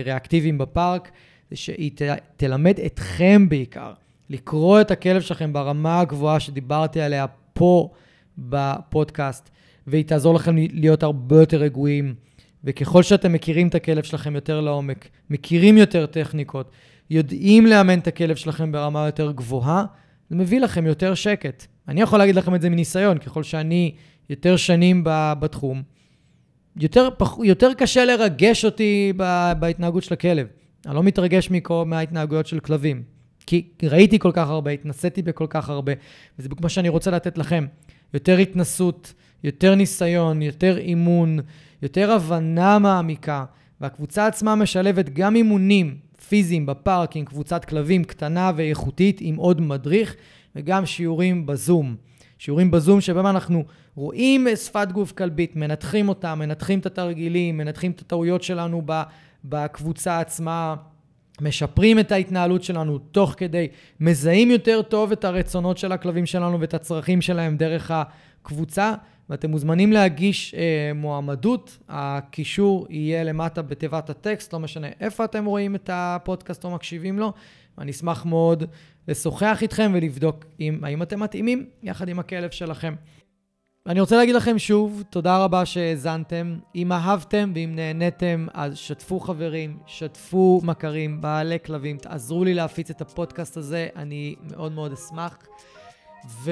ריאקטיביים בפארק, זה שהיא ת... תלמד אתכם בעיקר לקרוא את הכלב שלכם ברמה הגבוהה שדיברתי עליה פה בפודקאסט, והיא תעזור לכם להיות הרבה יותר רגועים. וככל שאתם מכירים את הכלב שלכם יותר לעומק, מכירים יותר טכניקות, יודעים לאמן את הכלב שלכם ברמה יותר גבוהה, זה מביא לכם יותר שקט. אני יכול להגיד לכם את זה מניסיון, ככל שאני יותר שנים בתחום, יותר, יותר קשה לרגש אותי בהתנהגות של הכלב. אני לא מתרגש מכל, מההתנהגויות של כלבים. כי ראיתי כל כך הרבה, התנסיתי בכל כך הרבה, וזה מה שאני רוצה לתת לכם. יותר התנסות, יותר ניסיון, יותר אימון, יותר הבנה מעמיקה, והקבוצה עצמה משלבת גם אימונים פיזיים בפארק עם קבוצת כלבים קטנה ואיכותית עם עוד מדריך, וגם שיעורים בזום. שיעורים בזום שבהם אנחנו רואים שפת גוף כלבית, מנתחים אותה, מנתחים את התרגילים, מנתחים את הטעויות שלנו בקבוצה עצמה, משפרים את ההתנהלות שלנו תוך כדי, מזהים יותר טוב את הרצונות של הכלבים שלנו ואת הצרכים שלהם דרך הקבוצה, ואתם מוזמנים להגיש אה, מועמדות. הקישור יהיה למטה בתיבת הטקסט, לא משנה איפה אתם רואים את הפודקאסט או מקשיבים לו. אני אשמח מאוד לשוחח איתכם ולבדוק אם, האם אתם מתאימים יחד עם הכלב שלכם. אני רוצה להגיד לכם שוב, תודה רבה שהאזנתם. אם אהבתם ואם נהניתם, אז שתפו חברים, שתפו מכרים, בעלי כלבים, תעזרו לי להפיץ את הפודקאסט הזה, אני מאוד מאוד אשמח. ו...